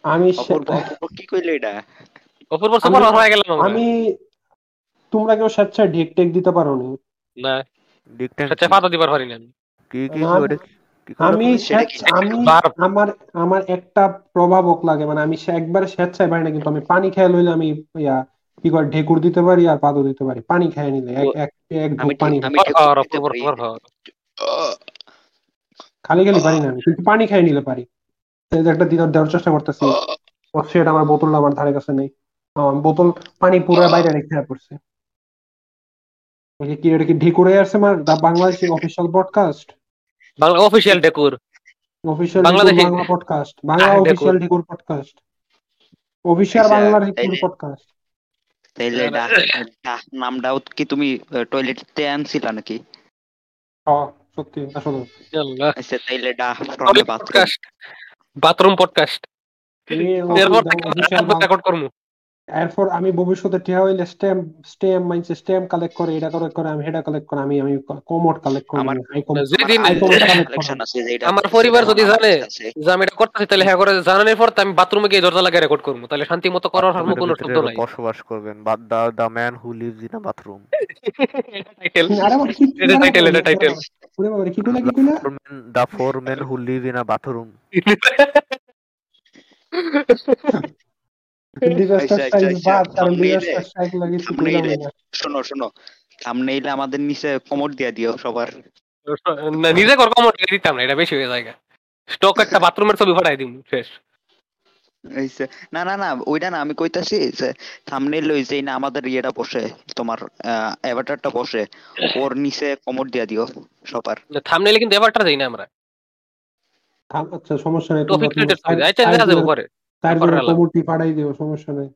আমি কি কইলে এটা? অপূর্ব সুপার হয়ে গেলাম আমি তোমরা কেউ স্বেচ্ছায় ঢেক টেক দিতে পারো নি। না। ডিক সত্যি পাতা দিবার পারি না কি কি আমি- ওটা আমি? স্বেচ্ছা- আমার আমার একটা প্রভাবক লাগে মানে আমি একবারে স্বেচ্ছায় পারি না কিন্তু আমি পানি খেয়ে লইলে আমি ইয়া কি করে ঢেকুর দিতে পারি আর পাদও দিতে পারি। পানি খেয়ে নিলে এক এক পানি। খালি খালি পারি না আমি কিন্তু পানি খেয়ে নিলে পারি। একটা দিনের দেওয়ার চেষ্টা করতেছি। সেটা আমার বোতল আমার ধারে কাছে নেই। আমার বোতল পানি পুরো বাইরে রেখে পড়ছে। কি এটা কি ঢেকুরে আসছে আমার? The Bangladeshi official podcast Bangla official ডেকুর official Bangladeshi- Bangla podcast Bangla official ঢেকুর। পডকাস্ট অফিসিয়াল আচ্ছা, বাংলা তাইলে- ঢেকুর পডকাস্ট তাইলে ডাক ডাক নামটাও কি তুমি টয়লেটতে আনছিলা নাকি? হ্যাঁ সত্যি আসলে। আচ্ছা তাইলে বাথরুম পডকাস্ট বাথরুম পডকাস্ট এরপর থেকে রেকর্ড করব। এরপর আমি ভবিষ্যতে টিয়া হইলে স্ট্যাম্প স্ট্যাম্প মাইনছে স্ট্যাম্প কালেক্ট করে এটা কালেক্ট করে আমি হেডা কালেক্ট করে আমি আমি কমোড কালেক্ট করি আমার- পরিবার যদি জানে যে আমি এটা করতেছি তাহলে হ্যাঁ করে জানানোর পর আমি বাথরুমে গিয়ে দরজা লাগিয়ে রেকর্ড করব। তাহলে শান্তি মতো করার আর কোনো শব্দ নাই। বসবাস করবেন but the the man who lives in a bathroom এটা টাইটেল এটা টাইটেল কি কইলা কি কইলা? The four men who live in a bathroom শোনো শোনো থামনেইলে আমাদের নিচে কমোড দিয়া দিও সবার। না, নিজে কর কমোড দিতাম না এটা বেশি হয়ে যায় স্টক একটা বাথরুমের ছবি ফাটাই দিম শেষ। না না না ওইটা না আমি কইতাছি যে থামনেইল ওই যে না আমাদের ইয়েটা বসে তোমার অ্যাভাটারটা বসে ওর নিচে কমোড দিয়া দিও সবার। থামনেলে কিন্তু এবারটা দেই না আমরা। আচ্ছা সমস্যা নাই টপিক আচ্ছা দেখা যাবে পরে। তার জন্য পাঠাই দিও সমস্যা নাই।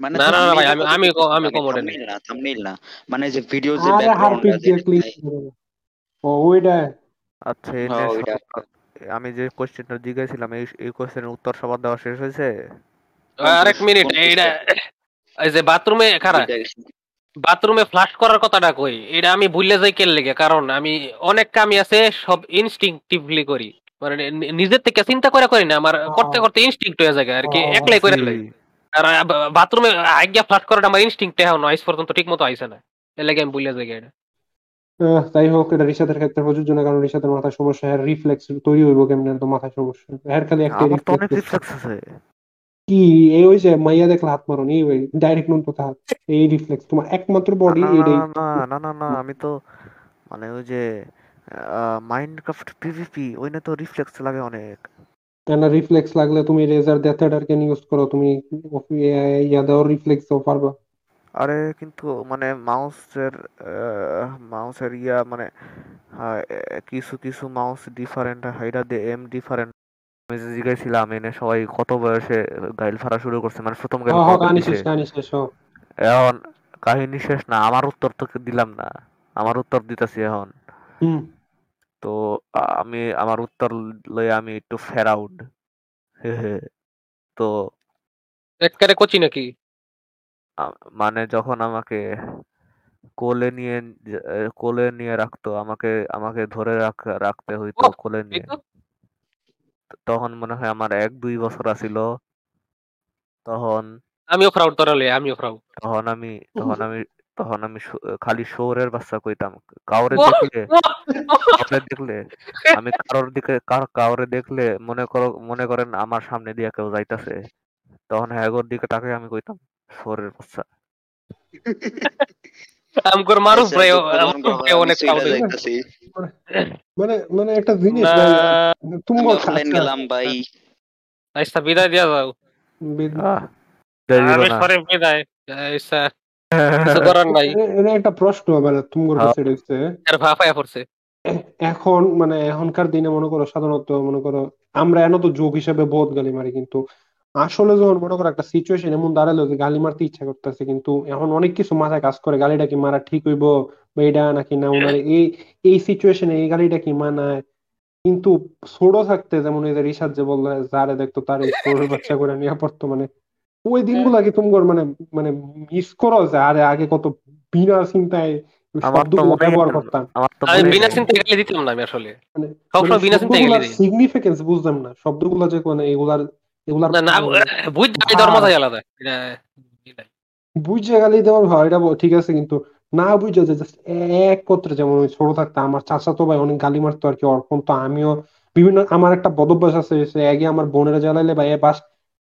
মানে না, না, ভাই, আমি- আমি- আমি commode এ thumbnail না থামনেইল না। মানে যে ভিডিও যে ব্যাকগ্রাউন্ড ও ওইটা। আচ্ছা। সবার- আমি যে কোশ্চেনটা জিজ্ঞাসিলাম এই এই কোশ্চেনের উত্তর সবার দেওয়া শেষ হয়েছে? আরেক মিনিট এইটা এই যে বাথরুমে খারাপ বাথরুমে ফ্লাশ করার কথাটা কই? এটা আমি ভুলে যাই কেন লেগে কারণ আমি অনেক কামই আছে সব ইনস্টিংটিভলি করি। মানে নিজের থেকে চিন্তা করে করি না আমার করতে করতে ইনস্টিংক্ট হয়ে যায় আর কি একলাই করে। লাই আর বাথরুমে আজ্ঞা ফ্লাশ করাটা আমার ইনস্টিংক্ট এখন আইস পর্যন্ত ঠিক মতো আইসে না। এর লাগে আমি ভুলে যাই এটা যাই হোক এটা রিসাদের ক্ষেত্রে প্রযোজ্য না কারণ রিসাদের মাথায় সমস্যা এর রিফ্লেক্স তৈরি হইব কেমনে তো মাথায় সমস্যা। এর খালি একটা রিফ্লেক্স আছে। কি এই ওই যে মাইয়া দেখলে হাত মারো এই ওই ডাইরেক্ট নুন কথা এই রিফ্লেক্স তোমার একমাত্র বডি না এটাই না না না না আমি তো মানে ওই যে মাইনক্রাফট পিভিপি ওইনে তো রিফ্লেক্স লাগে অনেক। না রিফ্লেক্স লাগলে তুমি রেজার ডেথ কেন ইউজ করো? তুমি ইয়া দাও রিফ্লেক্স দাও পারবা। আরে কিন্তু মানে মাউসের মাউসের ইয়া মানে কিছু কিছু মাউস ডিফারেন্ট হাইডা দে এম ডিফারেন্ট আমি যে জিজ্ঞাসছিলাম এনে সবাই কত বয়সে গাইল ফারা শুরু করছে মানে প্রথম গাইল এখন কাহিনী শেষ না আমার উত্তর তো দিলাম না। আমার উত্তর দিতেছি এখন। হুম। তো আ- আমি আমার উত্তর লয়ে আমি একটু ফেরাউড তো একবারে কচি নাকি? আ- মানে যখন আমাকে কোলে নিয়ে যে- এ, কোলে নিয়ে রাখতো আমাকে আমাকে ধরে রাখ রাখতে হইতো ওহ, কোলে এই নিয়ে তো তখন মনে হয় আমার এক দুই বছর আছিল। তখন আমিও ফ্রাউড তরালে আমিও ফ্রাউড তখন আমি তখন আমি তখন আমি খালি শোরের বাচ্চা কইতাম। কাউরে দেখলে কাউরে দেখলে আমি কারোর দিকে কার কাউরে দেখলে মনে করো মনে করেন আমার সামনে দিয়ে কেউ যাইতাছে তখন হ্যাগোর দিকে তাকে আমি কইতাম শোরের বাচ্চা। আমগর মারুফ আচ্ছা, ভাই অনেক মানে মানে একটা জিনিস ভাই তুমি অফলাইন আচ্ছা, গেলাম ভাই। আচ্ছা বিদায় দিয়া যাও। বিদ- আহ আমি না বিদায় আচ্ছা। কিছু করার নাই। এটা একটা প্রশ্ন মানে হ্যাঁ। কাছে পড়ছে। এখন মানে এখনকার দিনে মনে করো সাধারণত মনে করো আমরা এন তো যোগ হিসেবে বহুত গালি মারি কিন্তু আসলে যখন মনে করো একটা সিচুয়েশন এমন দাঁড়াল যে গালি মারতে ইচ্ছা করতেছে কিন্তু এখন অনেক কিছু মাথায় কাজ করে গালিটা কি মারা ঠিক হইব বা এটা নাকি না ওনার এই এই সিচুয়েশনে এই গালিটা কি মানায়? কিন্তু ছোট থাকতে যেমন এই যে রিশাদ যে বলল যারে দেখতো তার বাচ্চা করে নিয়ে পড়তো মানে ওই দিনগুলা কি তোমার মানে মানে মিস করো যে আরে আগে কত বিনা চিন্তায় ব্যবহার করতাম। আমি বিনা চিন্তায় গালি দিতাম না আমি আসলে। মানে সবসময় বিনা চিন্তায় গালি সিগনিফিকেন্স বুঝলাম না। শব্দগুলো যে মানে এগুলার এগুলার না না বুঝ যাই ধর্ম তাই আলাদা। বুঝে গালি দেওয়ার হয় এটা ঠিক আছে কিন্তু না বুঝে যে জাস্ট এক পত্রে যেমন ওই ছোট থাকতে আমার চাচাতো ভাই অনেক গালি মারতো আর কি অর্পণ তো আমিও বিভিন্ন আমার একটা বদভ্যাস আছে আগে আমার বোনেরা জ্বালাইলে বা এ বাস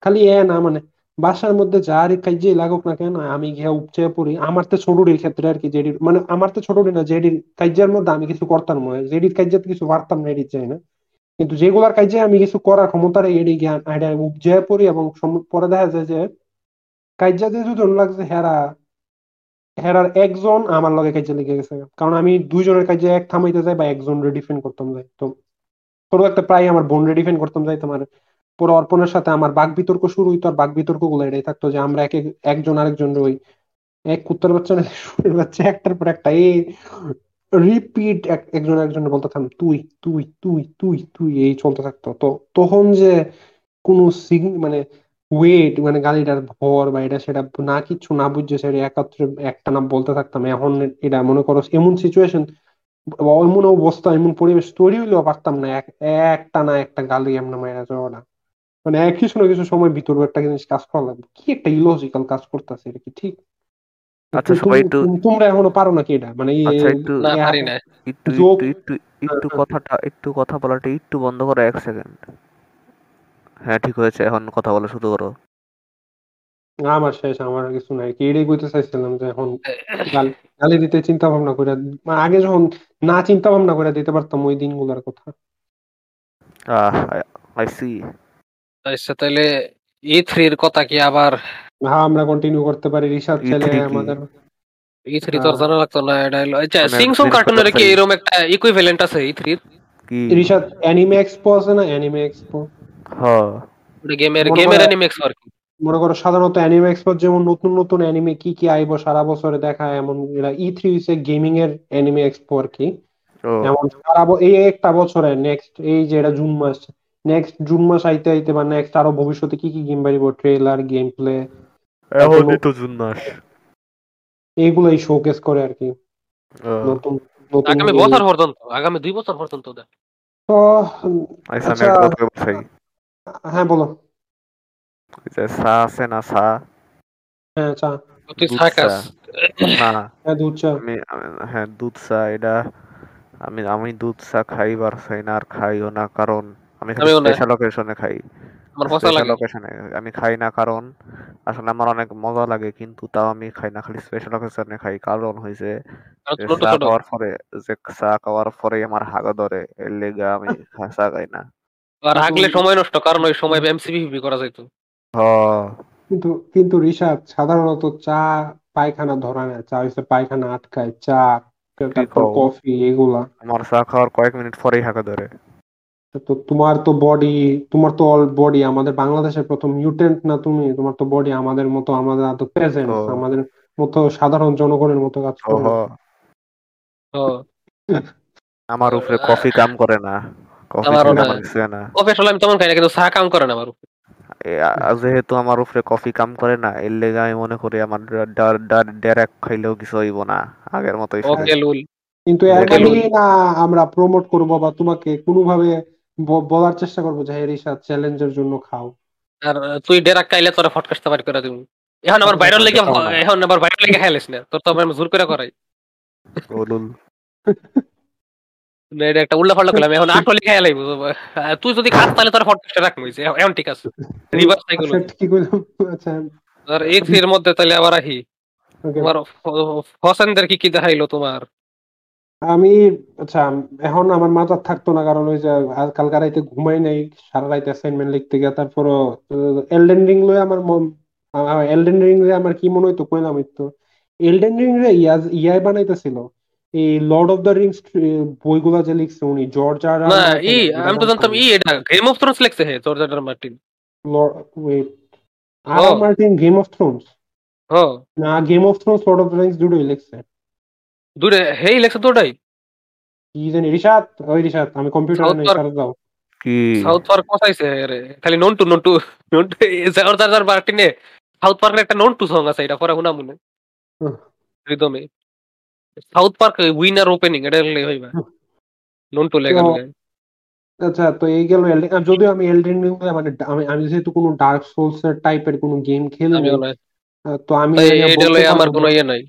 খালি এ না মানে বাসার মধ্যে যারই কাজে লাগুক না কেন, আমি গিয়ে উপচে পড়ি। আমার তো ছোটটির ক্ষেত্রে আর কি যেটির মানে আমার তো ছোটটি না যেটির কাজের মধ্যে আমি কিছু করতাম না। যেটির কাজে কিছু পারতাম না এটির চাই না। কিন্তু যেগুলার কাজে আমি কিছু করার ক্ষমতা এটি জ্ঞান আইডিয়া উপজে পড়ি এবং পরে দেখা যায় যে কাজে যে দুজন লাগছে, হেরা, হেরার একজন আমার লগে কাজে লেগে গেছে। কারণ আমি দুইজনের কাজে এক থামাইতে যাই বা একজন রে ডিফেন্ড করতাম যাই। তো ছোট একটা প্রায় আমার বোন রে ডিফেন্ড করতাম যাই তোমার পুরো অর্পণের সাথে আমার বাক বিতর্ক শুরু হইতো, আর বাক বিতর্কগুলো এটাই থাকতো যে আমরা এক এক- একজন আরেকজন ওই এক কুত্তার বাচ্চা শুয়োরের বাচ্চা, একটার পর একটা। এই রিপিট একজন একজন বলতে থাম, তুই তুই তুই তুই তুই, এই চলতে থাকতো। তো তখন যে কোনো মানে ওয়েট মানে গাড়িটার ভর বা এটা সেটা না কিচ্ছু না বুঝছে সেটা একাত্রে একটা না বলতে থাকতাম। এখন এটা মনে করো এমন সিচুয়েশন এমন অবস্থা, এমন পরিবেশ তৈরি হইলেও পারতাম না। এক, একটা না একটা গালি এমন মেরে যাওয়া মানে এক কিছু না কিছু সময় ভিতরে একটা জিনিস কাজ করা লাগবে কি একটা ইলজিক্যাল কাজ করতেছে এটা কি ঠিক আচ্ছা সবাই একটু তোমরা এখনও পারো নাকি এটা মানে এই- আচ্ছা একটু না পারি না একটু একটু একটু একটু কথাটা একটু কথা বলাটা একটু বন্ধ করো এক সেকেন্ড হ্যাঁ ঠিক হয়েছে এখন কথা বলা শুরু করো আমার শেষ আমার কিছু নাই কি এটাই কইতে চাইছিলাম যে এখন গালি গালি দিতে চিন্তা ভাবনা করে মানে আগে যখন না চিন্তা ভাবনা করে দিতে পারতাম ওই দিনগুলোর কথা আহ আই সি আচ্ছা তাহলে ই থ্রির কথা কি আবার? হ্যাঁ আমরা কন্টিনিউ করতে পারি রিসার্চ E3 চাইলে কি? আমাদের ই থ্রি তোর জানা লাগতো না এটা হলো আচ্ছা সিংসং কার্টুনের কি এরকম একটা ইকুইভ্যালেন্ট আছে ই থ্রির কি? রিসার্চ অ্যানিমে এক্সপো আছে না? অ্যানিমে এক্সপো হ। ওটা গেমের মনে গেমের করো- অ্যানিমেক্স আর কি। মনে করো সাধারণত অ্যানিমে এক্সপো যেমন নতুন নতুন অ্যানিমে কি কি আইবো সারা বছরে দেখা এমন এরা ই থ্রি হচ্ছে গেমিং এর অ্যানিমে এক্সপো আর কি। এমন সারা এই একটা বছরে নেক্সট এই যে এটা জুন মাস নেক্সট জুন মাস আইতে আইতে বা নেক্সট আরও ভবিষ্যতে কি কি গেম বাড়িব? ট্রেলার গেম প্লে এখনই তো জুন মাস। এইগুলাই শোকেস করে আর কি। নতুন নতুন আগামী বছর পর্যন্ত আগামী দুই বছর পর্যন্ত। তো আচ্ছা হ্যাঁ বলো। যে চা আছে না চা হ্যাঁ চা। তুই দুধ না। হ্যাঁ দুধ চা। আমি আমি- হ্যাঁ দুধ চা এটা আমি আমি দুধ চা খাই বার চাই না আর খাইও না কারণ আমি স্পেশাল অকেশনে খাই। আমার লাগে। আমি খাই না কারণ আসলে আমার অনেক মজা লাগে কিন্তু তাও আমি খাই না খালি স্পেশাল অকেশনে খাই। কারণ চা খাওয়ার পরে যে চা খাওয়ার পরে আমার হাগা ধরে এর লেগে আমি চা খাই না। আর হাগলে সময় নষ্ট কারণ ওই সময় এমসিবি করা যাইতো। হ। কিন্তু কিন্তু রিশাদ সাধারণত চা পায়খানা ধরে না। চা হচ্ছে পায়খানা আটকায় চা কফি এগুলা। আমার চা খাওয়ার কয়েক মিনিট পরেই হাগা ধরে। তো তোমার তো বডি তোমার তো অল বডি আমাদের বাংলাদেশের প্রথম মিউটেন্ট না তুমি তোমার তো বডি আমাদের মতো আমাদের এত প্রেজেন্স তো- আমাদের মতো সাধারণ জনগণের মতো কাজ করে না। আমার উপরে কফি কাম করে না কফি না। কফি আসলে আমি তেমন খাই না কিন্তু চা কাম করে না আমার উপরে। যেহেতু আমার উপরে কফি কাম করে না এর লেগে আমি মনে করি আমার ডাইরেক্ট খাইলেও কিছু হইব না আগের মতোই শুনে। ওকে লুল কিন্তু এর না আমরা প্রমোট করব বা তোমাকে কোনোভাবে বলার চেষ্টা করব যে হ্যাঁ রিশাদ চ্যালেঞ্জের জন্য খাও। আর তুই ডেরাক খাইলে তোরা ফটকাস্ট বাড়ি করে দিবি এখন আবার বাইরের লেগে এখন আবার বাইরের লেগে খাইলিস না। তোর তো আমি জোর করে করাই। বলুন। না, এটা একটা উল্টা পাল্টা করলাম। এখন আসলে খাই লাইব। তুই যদি খাস তাহলে তোর ফটকাস্টে রাখবি। এখন ঠিক আছে। রিভার্স সাইকেল আচ্ছা কি কইলাম আচ্ছা। আর এই থ্রির মধ্যে তাহলে আবার আহি। ওকে তোমার হোসেনদের কি কি দেখাইলো তোমার? আমি আচ্ছা এখন আমার মাথা থাকতো না কারণ ওই যে কালকে রাইতে ঘুমাই নাই সারা রাইতে অ্যাসাইনমেন্ট লিখতে গিয়ে তারপরও এলডেন রিং লয়ে আমার এলডেন রিং রে আমার কি মনে হইতো কইলাম তো এলডেন রিং রে ইয়াজ ইয়াই বানাইতেছিল। এই লর্ড অফ দ্য রিংস বইগুলা যে লিখছে উনি জর্জ আর না ই আমি তো জানতাম ই এটা গেম অফ থ্রোনস লেখছে হে George R Martin wait R Martin Game of Thrones ও। না Game of Thrones Lord of the Rings দুটোই লিখছে। দুরে হেই লেখছে তোটাই কি জানি রিশাদ? ওই রিশাদ আমি কম্পিউটারে South নাই Park- সারা দাও। কি? সাউথ পার্ক কোথাইছে রে খালি নন টু নন টু নন টু জর্জ আর মার্টিনে সাউথ পার্কের একটা নন টু সং আছে এটা পরে শুনা মনে। রিদমে সাউথ পার্ক উইনার ওপেনিং এটা হলে হইবা। নন টু লেগে আচ্ছা তো এই গেল এলডেন আর যদিও আমি এলডেন রিং মানে আমি আমি যেহেতু কোনো ডার্ক সোলস এর টাইপের কোনো গেম খেলি তো আমি এটা এটা আমার কোনো। ইয়ে নাই।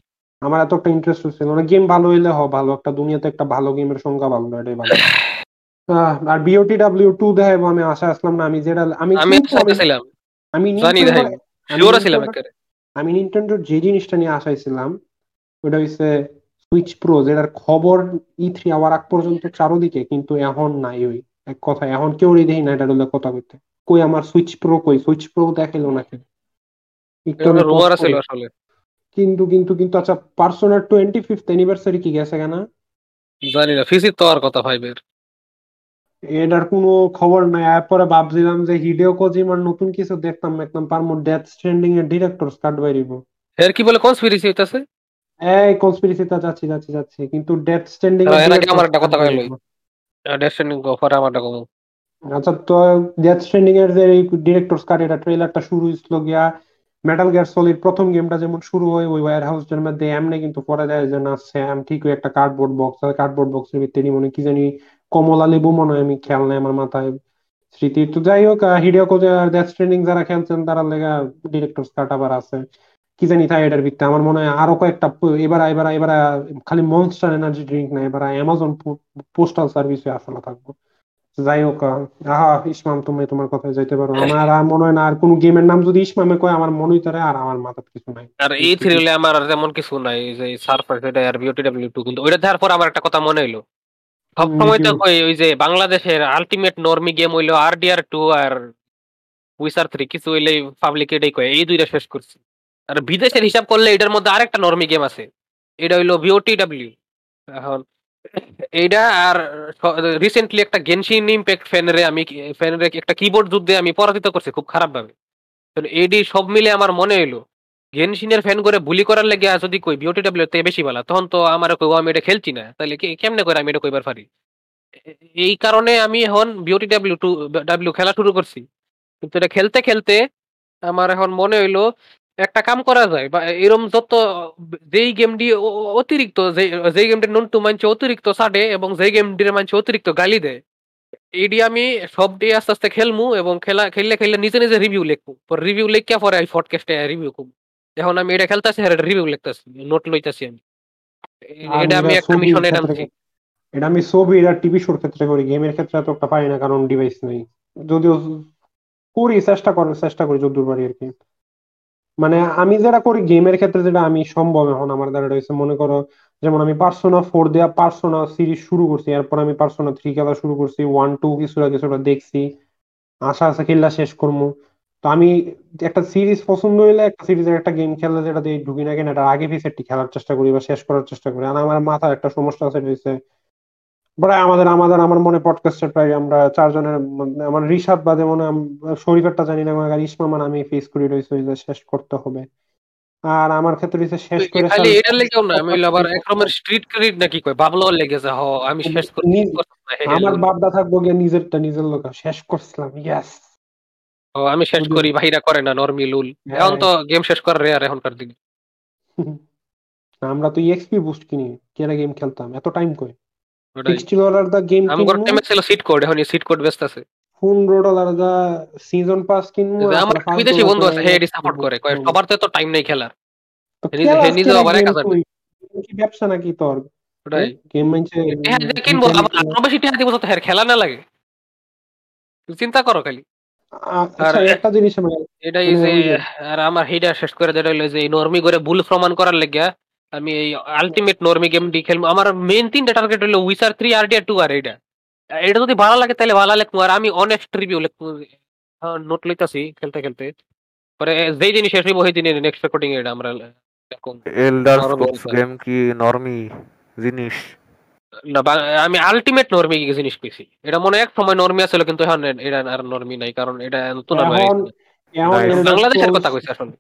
আমার এতটা ইন্টারেস্ট ছিল না। গেম ভালো হইলে হ ভালো। একটা দুনিয়াতে একটা ভালো গেমের সংখ্যা ভালো না এটাই ভালো। আর বিওটি ডাব্লিউ টু দেখাবো আমি আশা আসলাম না আমি যেটা আমি আমি আমি- নিনটেন্ডোর যে জিনিসটা নিয়ে আশাইছিলাম ওটা হচ্ছে সুইচ প্রো যেটার খবর ই থ্রি আওয়ার আগ পর্যন্ত চারোদিকে কিন্তু এখন নাই ওই। এক কথা এখন কেউ দেখি না এটা হলে কথা কইতে কই আমার সুইচ প্রো কই? সুইচ প্রো দেখাইলো একটু আছিল করি। আসলে। কিন্তু কিন্তু কিন্তু আচ্ছা পার্সোনার টোয়েন্টি ফিফথ অ্যানিভার্সারি কি গেছে কেনা জানি না ফিজিক তো আর কথা ফাইভের এটার কোনো খবর নাই এরপরে ভাবছিলাম যে হিডেও কোজিমার নতুন কিছু দেখতাম একদম পারমো ডেথ স্ট্যান্ডিং এর ডিরেক্টর কাট বাইরিব এর কি বলে কনস্পিরেসি হইতাছে? এই কনস্পিরেসিতে যাচ্ছি যাচ্ছি যাচ্ছি কিন্তু ডেথ স্ট্যান্ডিং এর আগে আমার একটা কথা কইলো। ডেস্টিনি অফার আমারটা কম আচ্ছা তো ডেথ স্ট্যান্ডিং এর যে ডিরেক্টরস কাট এটা ট্রেলারটা শুরু হইছিল গিয়া মেটাল গিয়ার সলিড প্রথম গেমটা যেমন শুরু হয়, ওই ওয়্যার হাউসটার মধ্যে এমনি কিন্তু পরে যায় যে, না, স্যাম ঠিক ওই একটা কার্ডবোর্ড বক্স আর কার্ডবোর্ড বক্সের ভিতরে মনে কি জানি কমলা লেবু মনে হয়, আমি খেয়াল নাই আমার মাথায় স্মৃতি। তো যাই হোক হিডিও কোজে আর ডেথ স্ট্যান্ডিং যারা খেলছেন, তারা লেগা ডিরেক্টরস কাট আবার আছে। কি জানি তাই এটার ভিত্তি আমার মনে হয় আরও কয়েকটা এবার এবার এবার খালি মনস্টার এনার্জি ড্রিঙ্ক না, এবার অ্যামাজন পোস্টাল সার্ভিসে আসলে থাকব। যাই হোক আহ, ইসমাম তুমি তোমার কথায় যাইতে পারো। আমার আর মনে হয় না আর কোন গেমের নাম যদি ইসমামে কয় আমার মনে হইতারে আর আমার মাথায় কিছু নাই। আর এই থ্রিলে আমার আর তেমন কিছু নাই যে সারফেস এটা আর বিওটি ডাব্লিউ টু কিন্তু। ওইটা দেখার পর আমার একটা কথা মনে হইল। সবসময় তো কই ওই যে বাংলাদেশের আলটিমেট নর্মি গেম হইল আরডিআর টু আর উইসার থ্রি কিছু হইলে পাবলিক এটাই কয় এই দুইটা শেষ করছি। আর বিদেশের হিসাব করলে এটার মধ্যে আরেকটা নর্মি গেম আছে। এটা হইল বিওটি ডাব্লিউ এখন এইটা আর রিসেন্টলি একটা গেনশিন ইম্প্যাক্ট ফ্যানরে আমি ফ্যানরে একটা কিবোর্ড যুদ্ধে আমি পরাজিত করছি খুব খারাপ ভাবে এডি সব মিলে আমার মনে হইল গেনশিনের ফ্যান করে বুলি করার লেগে যদি কই বিওটি ডাব্লিউ তে বেশি ভালো তখন তো আমার কইব আমি এটা খেলছি না, তাহলে কেমনে করে আমি এটা কইবার পারি? এই কারণে আমি এখন বিওটি ডাব্লিউ টু ডাব্লিউ খেলা শুরু করছি। কিন্তু এটা খেলতে খেলতে আমার এখন মনে হইল একটা কাম করা যায় বা এরম যত যেই গেমটি অতিরিক্ত যে- যেই গেমটি নন্টু মানছে অতিরিক্ত ছাড়ে এবং যেই গেমটির মানছে অতিরিক্ত গালি দেয় এডি আমি সব দিয়ে আস্তে আস্তে খেলমু এবং খেলা খেললে খেললে নিজে নিজে রিভিউ লিখব। পর রিভিউ লিখিয়া পরে আমি পডকাস্টে রিভিউ করব। এখন আমি এটা খেলতেছি আর রিভিউ লিখতেছি নোট লইতাছি আমি। এটা আমি এটা একটা মিশনে নামছি। এটা আমি ছবি আর টিভি শোর ক্ষেত্রে করি গেমের ক্ষেত্রে এত একটা পারি না কারণ ডিভাইস নেই। যদিও করি চেষ্টা করার চেষ্টা করি যতদূর পারি আর কি। মানে আমি যেটা করি গেমের ক্ষেত্রে যেটা আমি সম্ভব এখন আমার দ্বারা রয়েছে, মনে করো, যেমন আমি পার্সোনা ফোর দেওয়া পার্সোনা সিরিজ শুরু করছি, এরপর আমি পার্সোনা থ্রি খেলা শুরু করছি ওয়ান টু কিছুটা কিছুটা দেখছি, আশা আছে খেলা শেষ করব। তো আমি একটা সিরিজ পছন্দ হইলে একটা সিরিজের একটা গেম খেললে যেটা দিয়ে ঢুকি না কেন, এটা আগে পিছেরটি খেলার চেষ্টা করি বা শেষ করার চেষ্টা করি। আর আমার মাথায় একটা সমস্যা আছে রয়েছে প্রায় আমাদের আমাদের আমার মনে পডকাস্টের প্রায় আমরা চারজনের আমার রিশাদ বাদে মনে শরীফেরটা জানি না আমার ইসমা মানে আমি ফেস করি রয়েছে যে শেষ করতে হবে। আর আমার ক্ষেত্রে রয়েছে শেষ করে খালি এটার লেগেও না? আমি আবার একরকমের স্ট্রিট ক্রেডিট নাকি কই? বাবলাও লেগেছে হ আমি শেষ হে, আমার বাপদা থাকব গিয়ে নিজেরটা নিজের লোক শেষ করছিলাম ইয়াস ও, আমি শেষ করি ভাইরা করে না নরমি লুল হ্যাঁ। এখন তো গেম শেষ করার রেয়ার এখনকার দিনে। (laughs) আমরা তো এক্সপি বুস্ট কিনি কেরা গেম খেলতাম এত টাইম কই? ওটাই। সিক্সটি ডলার দা গেম টাইমে ছিল সিট কোড এখন সিট কোড ব্যস্ত আছে। পনেরো ডলার দা সিজন পাস কিনবো আমার বিদেশি বন্ধু আছে হে এডি সাপোর্ট করে কয় সবার তো টাইম নেই খেলার। হে নিজে- আবার game এক হাজার কি ব্যবসা নাকি তোর? ওটাই। গেম মানছে কিনবো আবার আরও বেশি টেহা দিব তো হের খেলা না লাগে। চিন্তা করো খালি। আচ্ছা আর- একটা জিনিস আমার এটাই মানে যে আর আমার হেডা শেষ করে যেটা হলো যে নর্মি করে ভুল প্রমাণ করার লাগিয়া আমি এই আলটিমেট নর্মি গেমটি খেলব। আমার মেইন তিনটা টার্গেট হলো উইসার থ্রি আর ডিআর টু আর এটা। এটা যদি ভালো লাগে তাহলে ভালো লাগবো আর আমি অনেস্ট রিভিউ লিখব নোট লইতাছি খেলতে খেলতে। পরে যেই জিনিস শেষ হইব সেই দিনে নেক্সট রেকর্ডিং এটা আমরা এল্ডার স্ক্রোলস গেম গেম কি নরমি জিনিস? না আমি আলটিমেট নর্মি জিনিস পেয়েছি। এটা মনে এক সময় নর্মি আছিল কিন্তু এখন এটা আর নর্মি নাই কারণ এটা নতুন আর বাংলাদেশের কথা কইছি আসলে।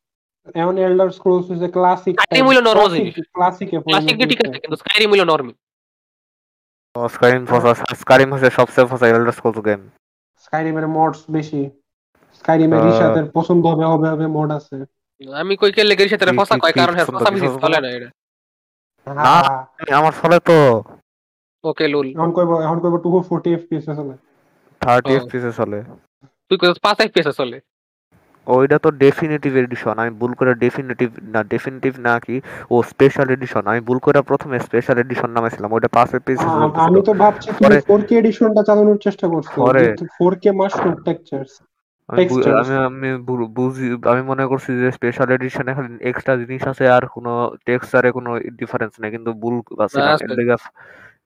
এখন এল্ডার স্ক্রোলস হইছে ক্লাসিক Skyrim হইল normal জিনিস। ক্লাসিকে ক্লাসিক ঠিক আছে কিন্তু স্কাইরিম হইল নর্মি স্কারিম ফসা স্কারিম হচ্ছে সবচেয়ে ফসা এল্ডার স্ক্রোলস গেম স্কাইরিমের মডস বেশি। স্কাইরিমের আহ, রিশাতের পছন্দ হবে হবে হবে মড আছে। আমি কই কে লেগে সাথে কি- ফসা কি- কয় কারণ হ্যাঁ ফসা কি বেশি চলে না এটা। হ্যাঁ, আমার ফলে তো। ওকে লুল। এখন কইব এখন কইব 240 এফপিএস চলে। থার্টি ও। এফপিএস চলে। তুই কই পাঁচ এফপিএস চলে। ওইটা তো ডেফিনেটিভ এডিশন আমি ভুল করে ডেফিনেটিভ না ডেফিনেটিভ না কি ও স্পেশাল এডিশন আমি ভুল করে প্রথমে স্পেশাল এডিশন নামাইছিলাম ওইটা পাঁচ আ- আমি তো ভাবছি তুমি 4K এডিশনটা চালানোর চেষ্টা করছ পরে- with 4K মাশরুম টেক্সচার্স আমি আমি বুঝি আমি মনে করছি যে স্পেশাল এডিশনে খালি এক্সট্রা জিনিস আছে আর কোনো টেক্সচারে কোনো ডিফারেন্স নেই কিন্তু ভুল আছে না, আছে।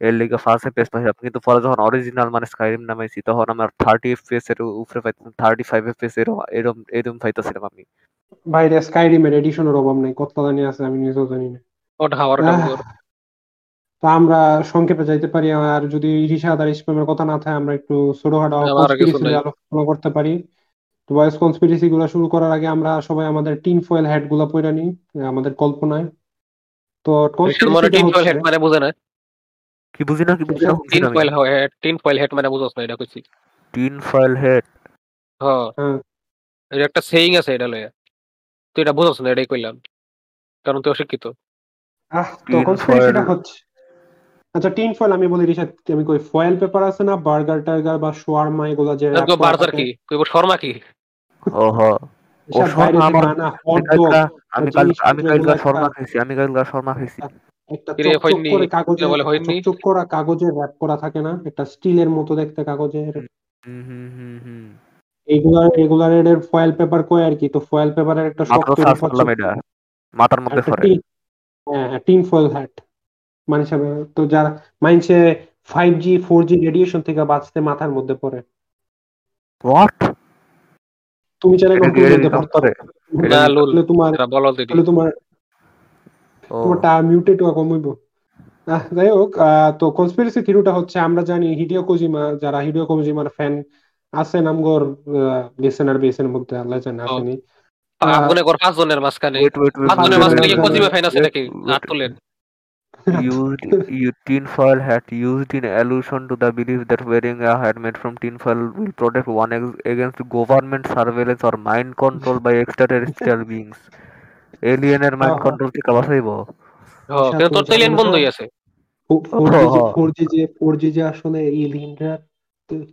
এর লিগা এর লিগা ফার্স্ট এফপিএস আপনি কিন্তু পরে যখন অরিজিনাল মানে স্কাইরিম নামাইছি তখন আমার থার্টি এফপিএস এর উপরে পাইতাম থার্টি ফাইভ এফপিএস এরকম এরকম এরকম পাইতাছিলাম আমি। বাইরে স্কাইরিমের এডিশনের অভাব নেই কত জানি আছে আমি নিজেও জানি না। ওটা হাওয়ার তা আমরা সংক্ষেপে যাইতে পারি আর যদি রিশাদ আর ইসলামের কথা না থাকে আমরা একটু ছোটখাটো আলোচনা করতে পারি। তো বয়স কনস্পিরেসি গুলো শুরু করার আগে আমরা সবাই আমাদের টিন ফয়েল হ্যাটগুলা পরে নিই আমাদের কল্পনায়। তো মনে টিন ফয়েল হেড মানে বুঝে না। কি বুঝি না কি বুঝি না tin foil head tin foil head মানে বুঝছ না এটা কইছি। Tin foil head? হ্যাঁ হ্যাঁ। এটা একটা সেইং আছে এটা লয়া তুই এটা বুঝছ না এটাই কইলাম। কারণ তুই অশিক্ষিত। আহ তো Tin হচ্ছে। আচ্ছা টিন ফয়েল আমি বলি রিশাদ আমি কই ফয়েল পেপার আছে না বার্গার টার্গার বা শাওয়ারমা এগুলা যে বার্জার থাকে। কি? কইব শর্মা কি? ওহ। রিশাদ শর্মা আমি কাল আমি কালকা এগুলা শর্মা খাইছি আমি কালকা শর্মা খাইছি। একটা কিরে, চকচক হয়নি? করে কাগজে বলে হয়নি? চকচক করা কাগজে র‍্যাপ করা থাকে না একটা স্টিলের মতো দেখতে কাগজের। এগুলার এগুলার এর ফয়েল পেপার কয় আর কি? তো ফয়েল পেপারের একটা শক্ত মাথার মধ্যে টিন হ্যাঁ টিন ফয়েল হ্যাট মানে তো যারা মাইনসে five G four G radiation থেকে বাঁচতে মাথার মধ্যে পড়ে। হোয়াট তুমি চাইলে কম্পিউটার না লুল তোমার তাহলে তোমার তোমারটা মিউটেট হওয়া কম হইব আহ, যাই হোক আহ, তো কনস্পিরেসি থিওরিটা হচ্ছে আমরা জানি হিডিও কোজিমা যারা হিডিও কোজিমার ফ্যান আছেন আমগর আর বেসের মধ্যে আল্লাহ জানে ও। আসেনি মনে কর পাঁচ জনের মাঝখানে ওয়েট ওয়েট পাঁচ জনের মাঝখানে কি কজিমা ফ্যান আছে নাকি হাত তোলেন used you, tinfoil hat used in allusion to the belief that wearing a hat made from tinfoil will protect one against government surveillance or mind control by extraterrestrial beings. এলিয়েনের mind হ্যাঁ, control থেকে বাঁচাইব হ্যাঁ, কিন্তু তোর তো alien বন্ধই আছে। ফোর জি হ, হ। ফোর জি যে ফোর জি যে আসলে এলিয়েনরা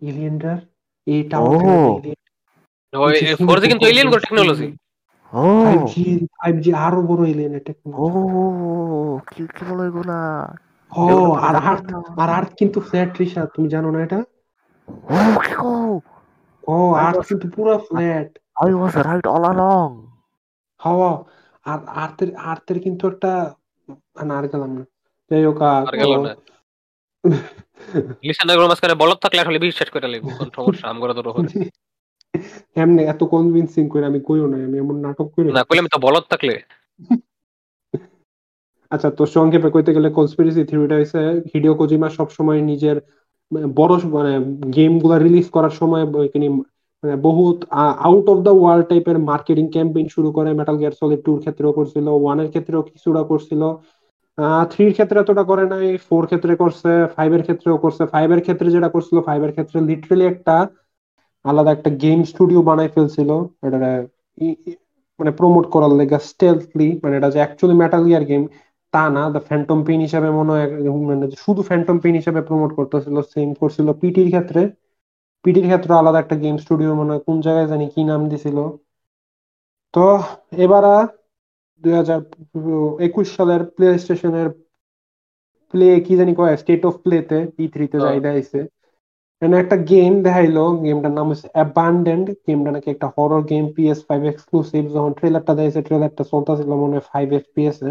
এলিয়েনরা ও। ওই কিন্তু এলিয়েন করে টেকনোলজি ও। ফাইভ জি ফাইভ জি আরও বড় এলিয়েনের ও টেকনোলজি কি কি বলো এগুলা? ও আর আর্থ আর আর্থ কিন্তু ফ্ল্যাট রিসা তুমি জানো না এটা? ও কি ও I আর্থ কিন্তু পুরো flat I was right all along. হাওয়া। একটা না আর গেলাম না। যাই হোক না। লিসেনার মাঝখানে বলত থাকলে আসলে বিশ্বাস করে লাগবে কোন সমস্যা আমগরে তো রহরে এমনি এত কনভিন্সিং করে আমি কইও না আমি এমন নাটক করি না কইলে আমি তো বলত থাকলে। আচ্ছা তো সংক্ষেপে কইতে গেলে কনস্পিরেসি থিওরিটা হইছে হিডিও কোজিমা সবসময় নিজের মানে বড় মানে গেমগুলা রিলিজ করার সময় তিনি বহুত আউট অফ দ্য ওয়ার্ল্ড টাইপের মার্কেটিং ক্যাম্পেইন শুরু করে মেটাল গিয়ার সলিড টুর ক্ষেত্রেও করছিল ওয়ানের ক্ষেত্রেও কিছুটা করছিল থ্রির ক্ষেত্রে এতটা করে নাই ফোর ক্ষেত্রে করছে ফাইভের ক্ষেত্রেও করছে ফাইভের ক্ষেত্রে যেটা করছিল ফাইভের ক্ষেত্রে লিটারালি একটা আলাদা একটা গেম স্টুডিও বানাই ফেলছিল এটা মানে প্রমোট করার লেগে স্টেলথলি মানে এটা যে অ্যাকচুয়ালি মেটাল গিয়ার গেম তা না দ্য ফ্যান্টম পেইন হিসাবে মনে হয় মানে শুধু ফ্যান্টম পেন হিসাবে প্রমোট করতেছিল সেম করছিল পিটির ক্ষেত্রে পিটির ক্ষেত্রে আলাদা একটা গেম স্টুডিও মনে হয় কোন জায়গায় জানি কি নাম দিছিল। তো এবার দুই হাজার একুশ সালের প্লে স্টেশনের প্লে কি জানি কয় স্টেট অফ প্লেতে ই থ্রিতে হ্যাঁ। যাই দেখাইছে একটা গেম দেখাইলো গেমটার নাম হচ্ছে অ্যাবান্ডেন্ড গেমটা নাকি একটা horror game PS five exclusive যখন ট্রেলারটা দিয়েছে ট্রেলারটা চলতেছিল মনে হয় ফাইভ এফপিএস এ।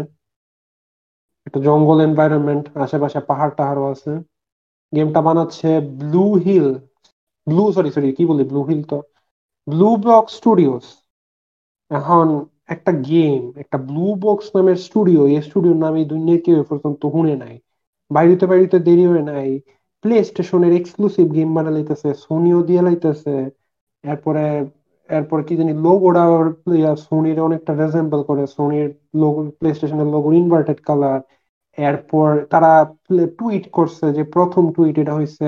একটা জঙ্গল এনভায়রনমেন্ট আশেপাশে পাহাড় টাহাড়ও আছে। গেমটা বানাচ্ছে Blue Hill Blue sorry sorry কি বলি ব্লু হিল তো? ব্লু ব্লক স্টুডিওস এখন একটা গেম একটা ব্লু বক্স নামের স্টুডিও এই স্টুডিওর নাম এই দুনিয়ায় কেউ পর্যন্ত শুনে নাই। বাইরেতে বাইরেতে দেরি হয়ে নাই। প্লে স্টেশনের এক্সক্লুসিভ গেম বানা লাইতেছে সোনিও দিয়ে লাইতেছে। এরপরে এরপরে কি জানি লোগোটা সোনির অনেকটা রেজেম্বল করে। সোনির লোগো প্লে স্টেশনের লোগো ইনভার্টেড কালার এরপর তারা টুইট করছে যে প্রথম টুইট এটা হয়েছে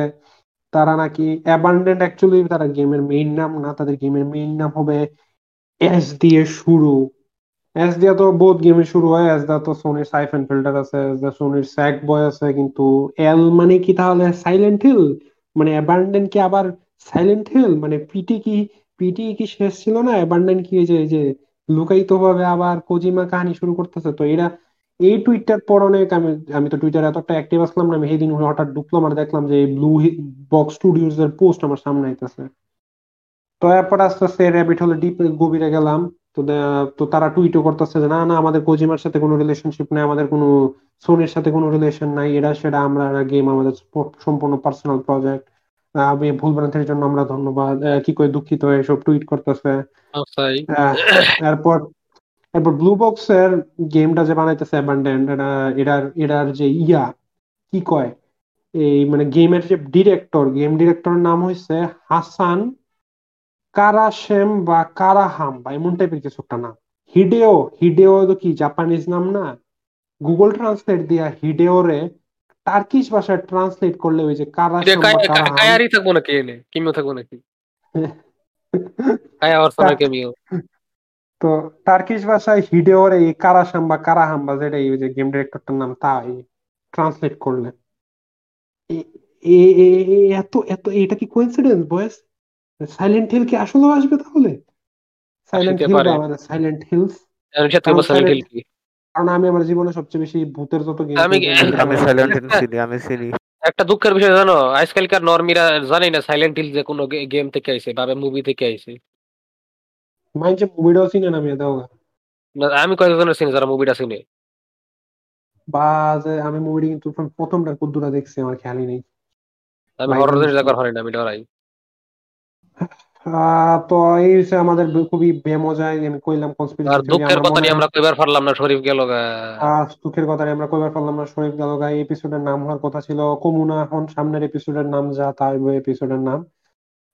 তারা নাকি অ্যাবান্ডেন্ট অ্যাকচুয়ালি তারা গেমের মেইন নাম না, তাদের গেমের মেইন নাম হবে এস দিয়ে শুরু। এস দিয়া তো বহুত গেমে শুরু হয় এস দা তো সোনির সাইফেন ফিল্টার আছে এস দা সোনির স্যাক বয় আছে, কিন্তু এল মানে কি তাহলে সাইলেন্ট হিল মানে অ্যাবান্ডেন্ট কি আবার সাইলেন্ট হিল মানে পিটি কি পিটি কি শেষ ছিল না? অ্যাবান্ডেন্ট কি এই যে এই যে লুকায়িত ভাবে আবার কোজিমা কাহিনী শুরু করতেছে? তো এরা এই টুইটটার পর অনেক আমি আমি তো টুইটারে এতটা অ্যাক্টিভ আসলাম না আমি সেদিন হঠাৎ ঢুকলাম আর দেখলাম যে ব্লু বক্স স্টুডিওস এর পোস্ট আমার সামনে আইতেছে। তো এরপর আস্তে আস্তে র্যাবিট হলে ডিপ গভীরে গেলাম। তো তো তারা টুইটও করতেছে যে না না আমাদের কোজিমার সাথে কোনো রিলেশনশিপ নাই আমাদের কোনো সোনির সাথে কোনো রিলেশন নাই এরা সেটা আমরা গেম আমাদের সম্পূর্ণ পার্সোনাল প্রজেক্ট আমি ভুল ভ্রান্তির জন্য আমরা ধন্যবাদ। কি করে দুঃখিত এসব টুইট করতেছে। আচ্ছাই আহ, এরপর ব্লু বক্স এর গেমটা যে বানাইতেছে অ্যাবান্ডেন্ট এটা এটার এটার যে ইয়া কি কয়? এই মানে গেমের যে ডিরেক্টর গেম ডিরেক্টরের নাম হয়েছে হাসান কারাশেম বা কারাহাম বা এমন টাইপের কিছু একটা নাম। হিডেও হিডেও তো কি জাপানিজ নাম না? গুগল ট্রান্সলেট দিয়া হিডেও রে টার্কিশ ভাষায় ট্রান্সলেট করলে ওই যে কারাশেম বা কারাহাম কায়ারি থাকব নাকি এনে? কিমিও থাকব নাকি? (laughs) কায়া কেমিও। তো টার্কিশ ভাষায় হিডেওরে এই কারাসাম বা কারাহাম বা যেটা এই যে গেম ডিরেক্টরটার নাম তাই ট্রান্সলেট করলে। এত এত এটা কি কোইন্সিডেন্স বয়েস সাইলেন্ট হিল কি আসলে আসবে তাহলে? সাইলেন্ট হিল বা মানে সাইলেন্ট হিলস কারণ আমি আমার জীবনে সবচেয়ে বেশি ভূতের যত গেম আমি- আমি সাইলেন্ট হিল চিনি আমি চিনি। একটা দুঃখের বিষয় জানো আজকালকার নর্মিরা জানি না সাইলেন্ট হিল যে কোনো গেম থেকে আইছে বা মুভি থেকে আইছে। মাইন্ডে মুভিটাও চিনে না আমি দাও না, আমি কয়েকজনের চিনি যারা মুভিটা চিনি বা যে আমি মুভিটি কিন্তু প্রথমটা কুদ্দুরা দেখছি আমার খেয়ালই নেই আমি হরর জিনিস দেখার হয় না আমি ডরাই তো এই হচ্ছে আমাদের খুবই বেমজায় আমি কইলাম কনস্পিরেসি আর দুঃখের কথা নিয়ে আমরা কইবার পারলাম না শরীফ গেল দুঃখের কথা আমরা কইবার পারলাম না শরীফ গালগা এই এপিসোডের নাম হওয়ার কথা ছিল কমুনা এখন সামনের এপিসোডের নাম যা তাই এপিসোডের নাম।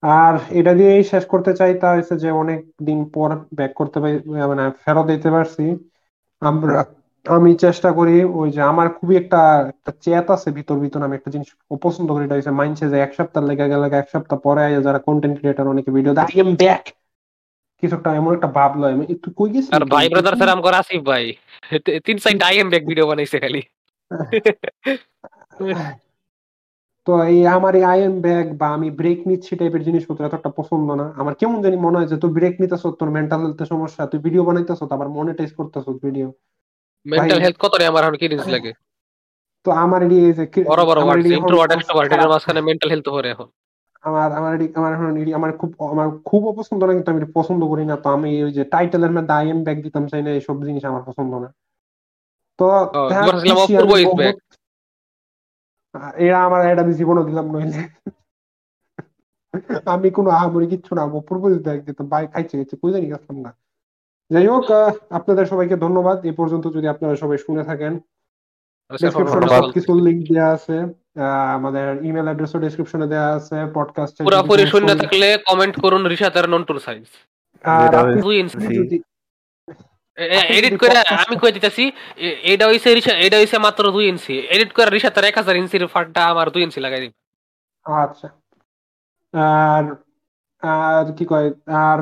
আর এটা দিয়েই শেষ করতে চাই তা হচ্ছে যে অনেক দিন পর ব্যাক করতে পারি মানে ফেরত দিতে পারছি। আমরা আমি চেষ্টা করি ওই যে আমার খুবই একটা একটা চেত আছে ভিতর ভিতর আমি একটা জিনিস পছন্দ করি এটা হচ্ছে মাইন্ডসে যে এক সপ্তাহ লেগে গেলে এক সপ্তাহ পরে আইয়া যারা কন্টেন্ট ক্রিয়েটর অনেকে ভিডিও আই এম ব্যাক কিছু একটা এমন একটা ভাব লয় আমি তুই কই গেছিস আর ভাই ব্রাদার স্যার আমকর আসিফ ভাই। তিন side I am back video বানাইছে খালি। (laughs) তো এই আমার এই এম ব্যাগ বা আমি ব্রেক নিচ্ছি টাইপের জিনিসপত্র এতটা পছন্দ না। আমার কেমন জানি মনে হয় যে তুই ব্রেক নিতেছ তোর মেন্টাল হেলথের সমস্যা তুই ভিডিও বানাইতেছ আবার মনিটাইজ করতেছ ভিডিও মেন্টাল হেলথ কত রে আমার এখন কি লাগে? তো আমার এই যে বড় বড় ইন্ট্রোভার্ট এক্সট্রোভার্ট এর মাঝখানে মেন্টাল হেলথ এখন। আমার আমার আমার আমার খুব আমার খুব অপছন্দ না কিন্তু আমি পছন্দ করি না। তো আমি ওই যে টাইটেলের মধ্যে আই এম ব্যাক দিতাম চাই না এইসব জিনিস আমার পছন্দ না। তো হ্যাঁ, অপূর্ব এরা আমার এটা আমি জীবনও দিলাম নইলে। আমি কোনো আহামরি কিচ্ছু না অপূর্ব ব্যাগ দিতাম ভাই খাইছে গেছে কই জানি গেছিলাম না। যাই হোক আপনাদের সবাইকে ধন্যবাদ। এ পর্যন্ত যদি আপনারা সবাই শুনে থাকেন আচ্ছা, ডেসক্রিপশনে ধন্যবাদ। লিংক দেওয়া আছে আহ, আমাদের ইমেল অ্যাড্রেসও ডেসক্রিপশনে দেওয়া আছে পডকাস্টের পুরাপুরি শূন্য থাকলে কমেন্ট করুন নন্টুর সাইজ আর আপনি যদি এডিট করে আমি কই দিতেছি? এটা হইছে এটা হইছে মাত্র দুই ইঞ্চি। এডিট করে রিশাতের এক হাজার ইঞ্চির ফাটটা আমার দুই ইঞ্চি লাগাই দিন আচ্ছা। আর আর কি কয়, আর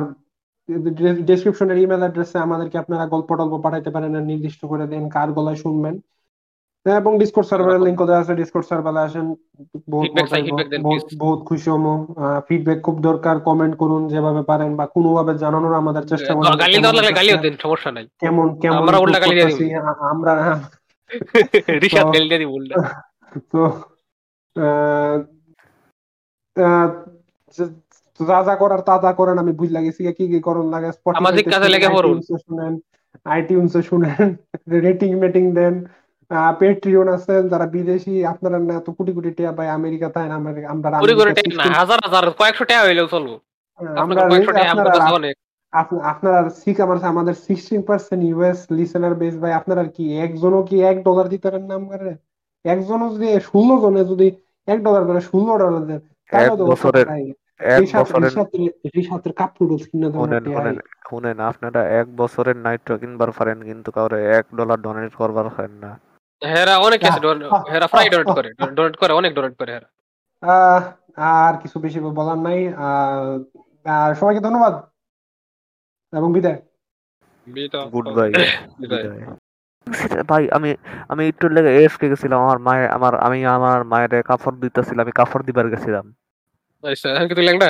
ডেসক্রিপশনের ইমেল অ্যাড্রেসে আমাদেরকে আপনারা গল্প টল্প পাঠাইতে পারেন আর নির্দিষ্ট করে দেন কার গলায় শুনবেন। এবং ডিসকর্ড সার্ভারের লিংক দেওয়া আছে ডিসকর্ড সার্ভারে আসেন বহুত বহুত খুশি হব। ফিডব্যাক খুব দরকার কমেন্ট করুন যেভাবে পারেন বা কোনোভাবে জানানোর আমাদের চেষ্টা করুন গালি দেওয়ার লাগলে গালিও লাগছে, দিন সমস্যা নাই। কেমন কেমন আমরা উল্টা গালি দিয়ে আমরা (laughs) তো- গালি দিয়ে উল্টা। তো যা যা করার তা তা করেন আমি বুঝলা গেছি কি কি করণ লাগে। সামাজিক কাজে লেগে পড়ুন। শুনেন আইটিউনসে শুনেন (laughs) রেটিং মেটিং দেন পেট্রিয়ন আছেন যারা বিদেশি আপনারা না এত কোটি কোটি টাকা পায় আমেরিকা তাই না? আমরা আমরা কুড়ি করে টাকা না হাজার হাজার কয়েকশো টাকা হইলেও চলবো। আমরা কয়েকশো টাকা আমার আপনারা অনেক আপ- আপনারা সিক আমার আমাদের sixteen percent US listener base ভাই আপনারা কি একজনও কি এক ডলার দিতে পারেন নাম করে? একজনও যদি ষোলো জনে যদি এক ডলার করে ষোলো ডলার দেন তাহলে এক তো বছরের আপনারা এক বছরের নাইট্রো কিনবার পারেন কিন্তু কাউরে এক ডলার ডোনেট করবার পারেন না। হেরা অনেক আছে আহ, আহ, হেরা ফ্রাই ডোনেট করে ডোনেট করে অনেক ডোনেট করে হেরা। আর কিছু বেশি বলার নাই আর সবাইকে ধন্যবাদ এবং বিদায়। গুড বাই বিদায়। ভাই আমি আমি একটু লেগে এসকে গেছিলাম আমার মায়ের আমার আমি আমার মায়ের কাপড় দিতেছিলাম আমি কাপড় দিবার গেছিলাম। আচ্ছা, আমি কি তুই ল্যাংড়া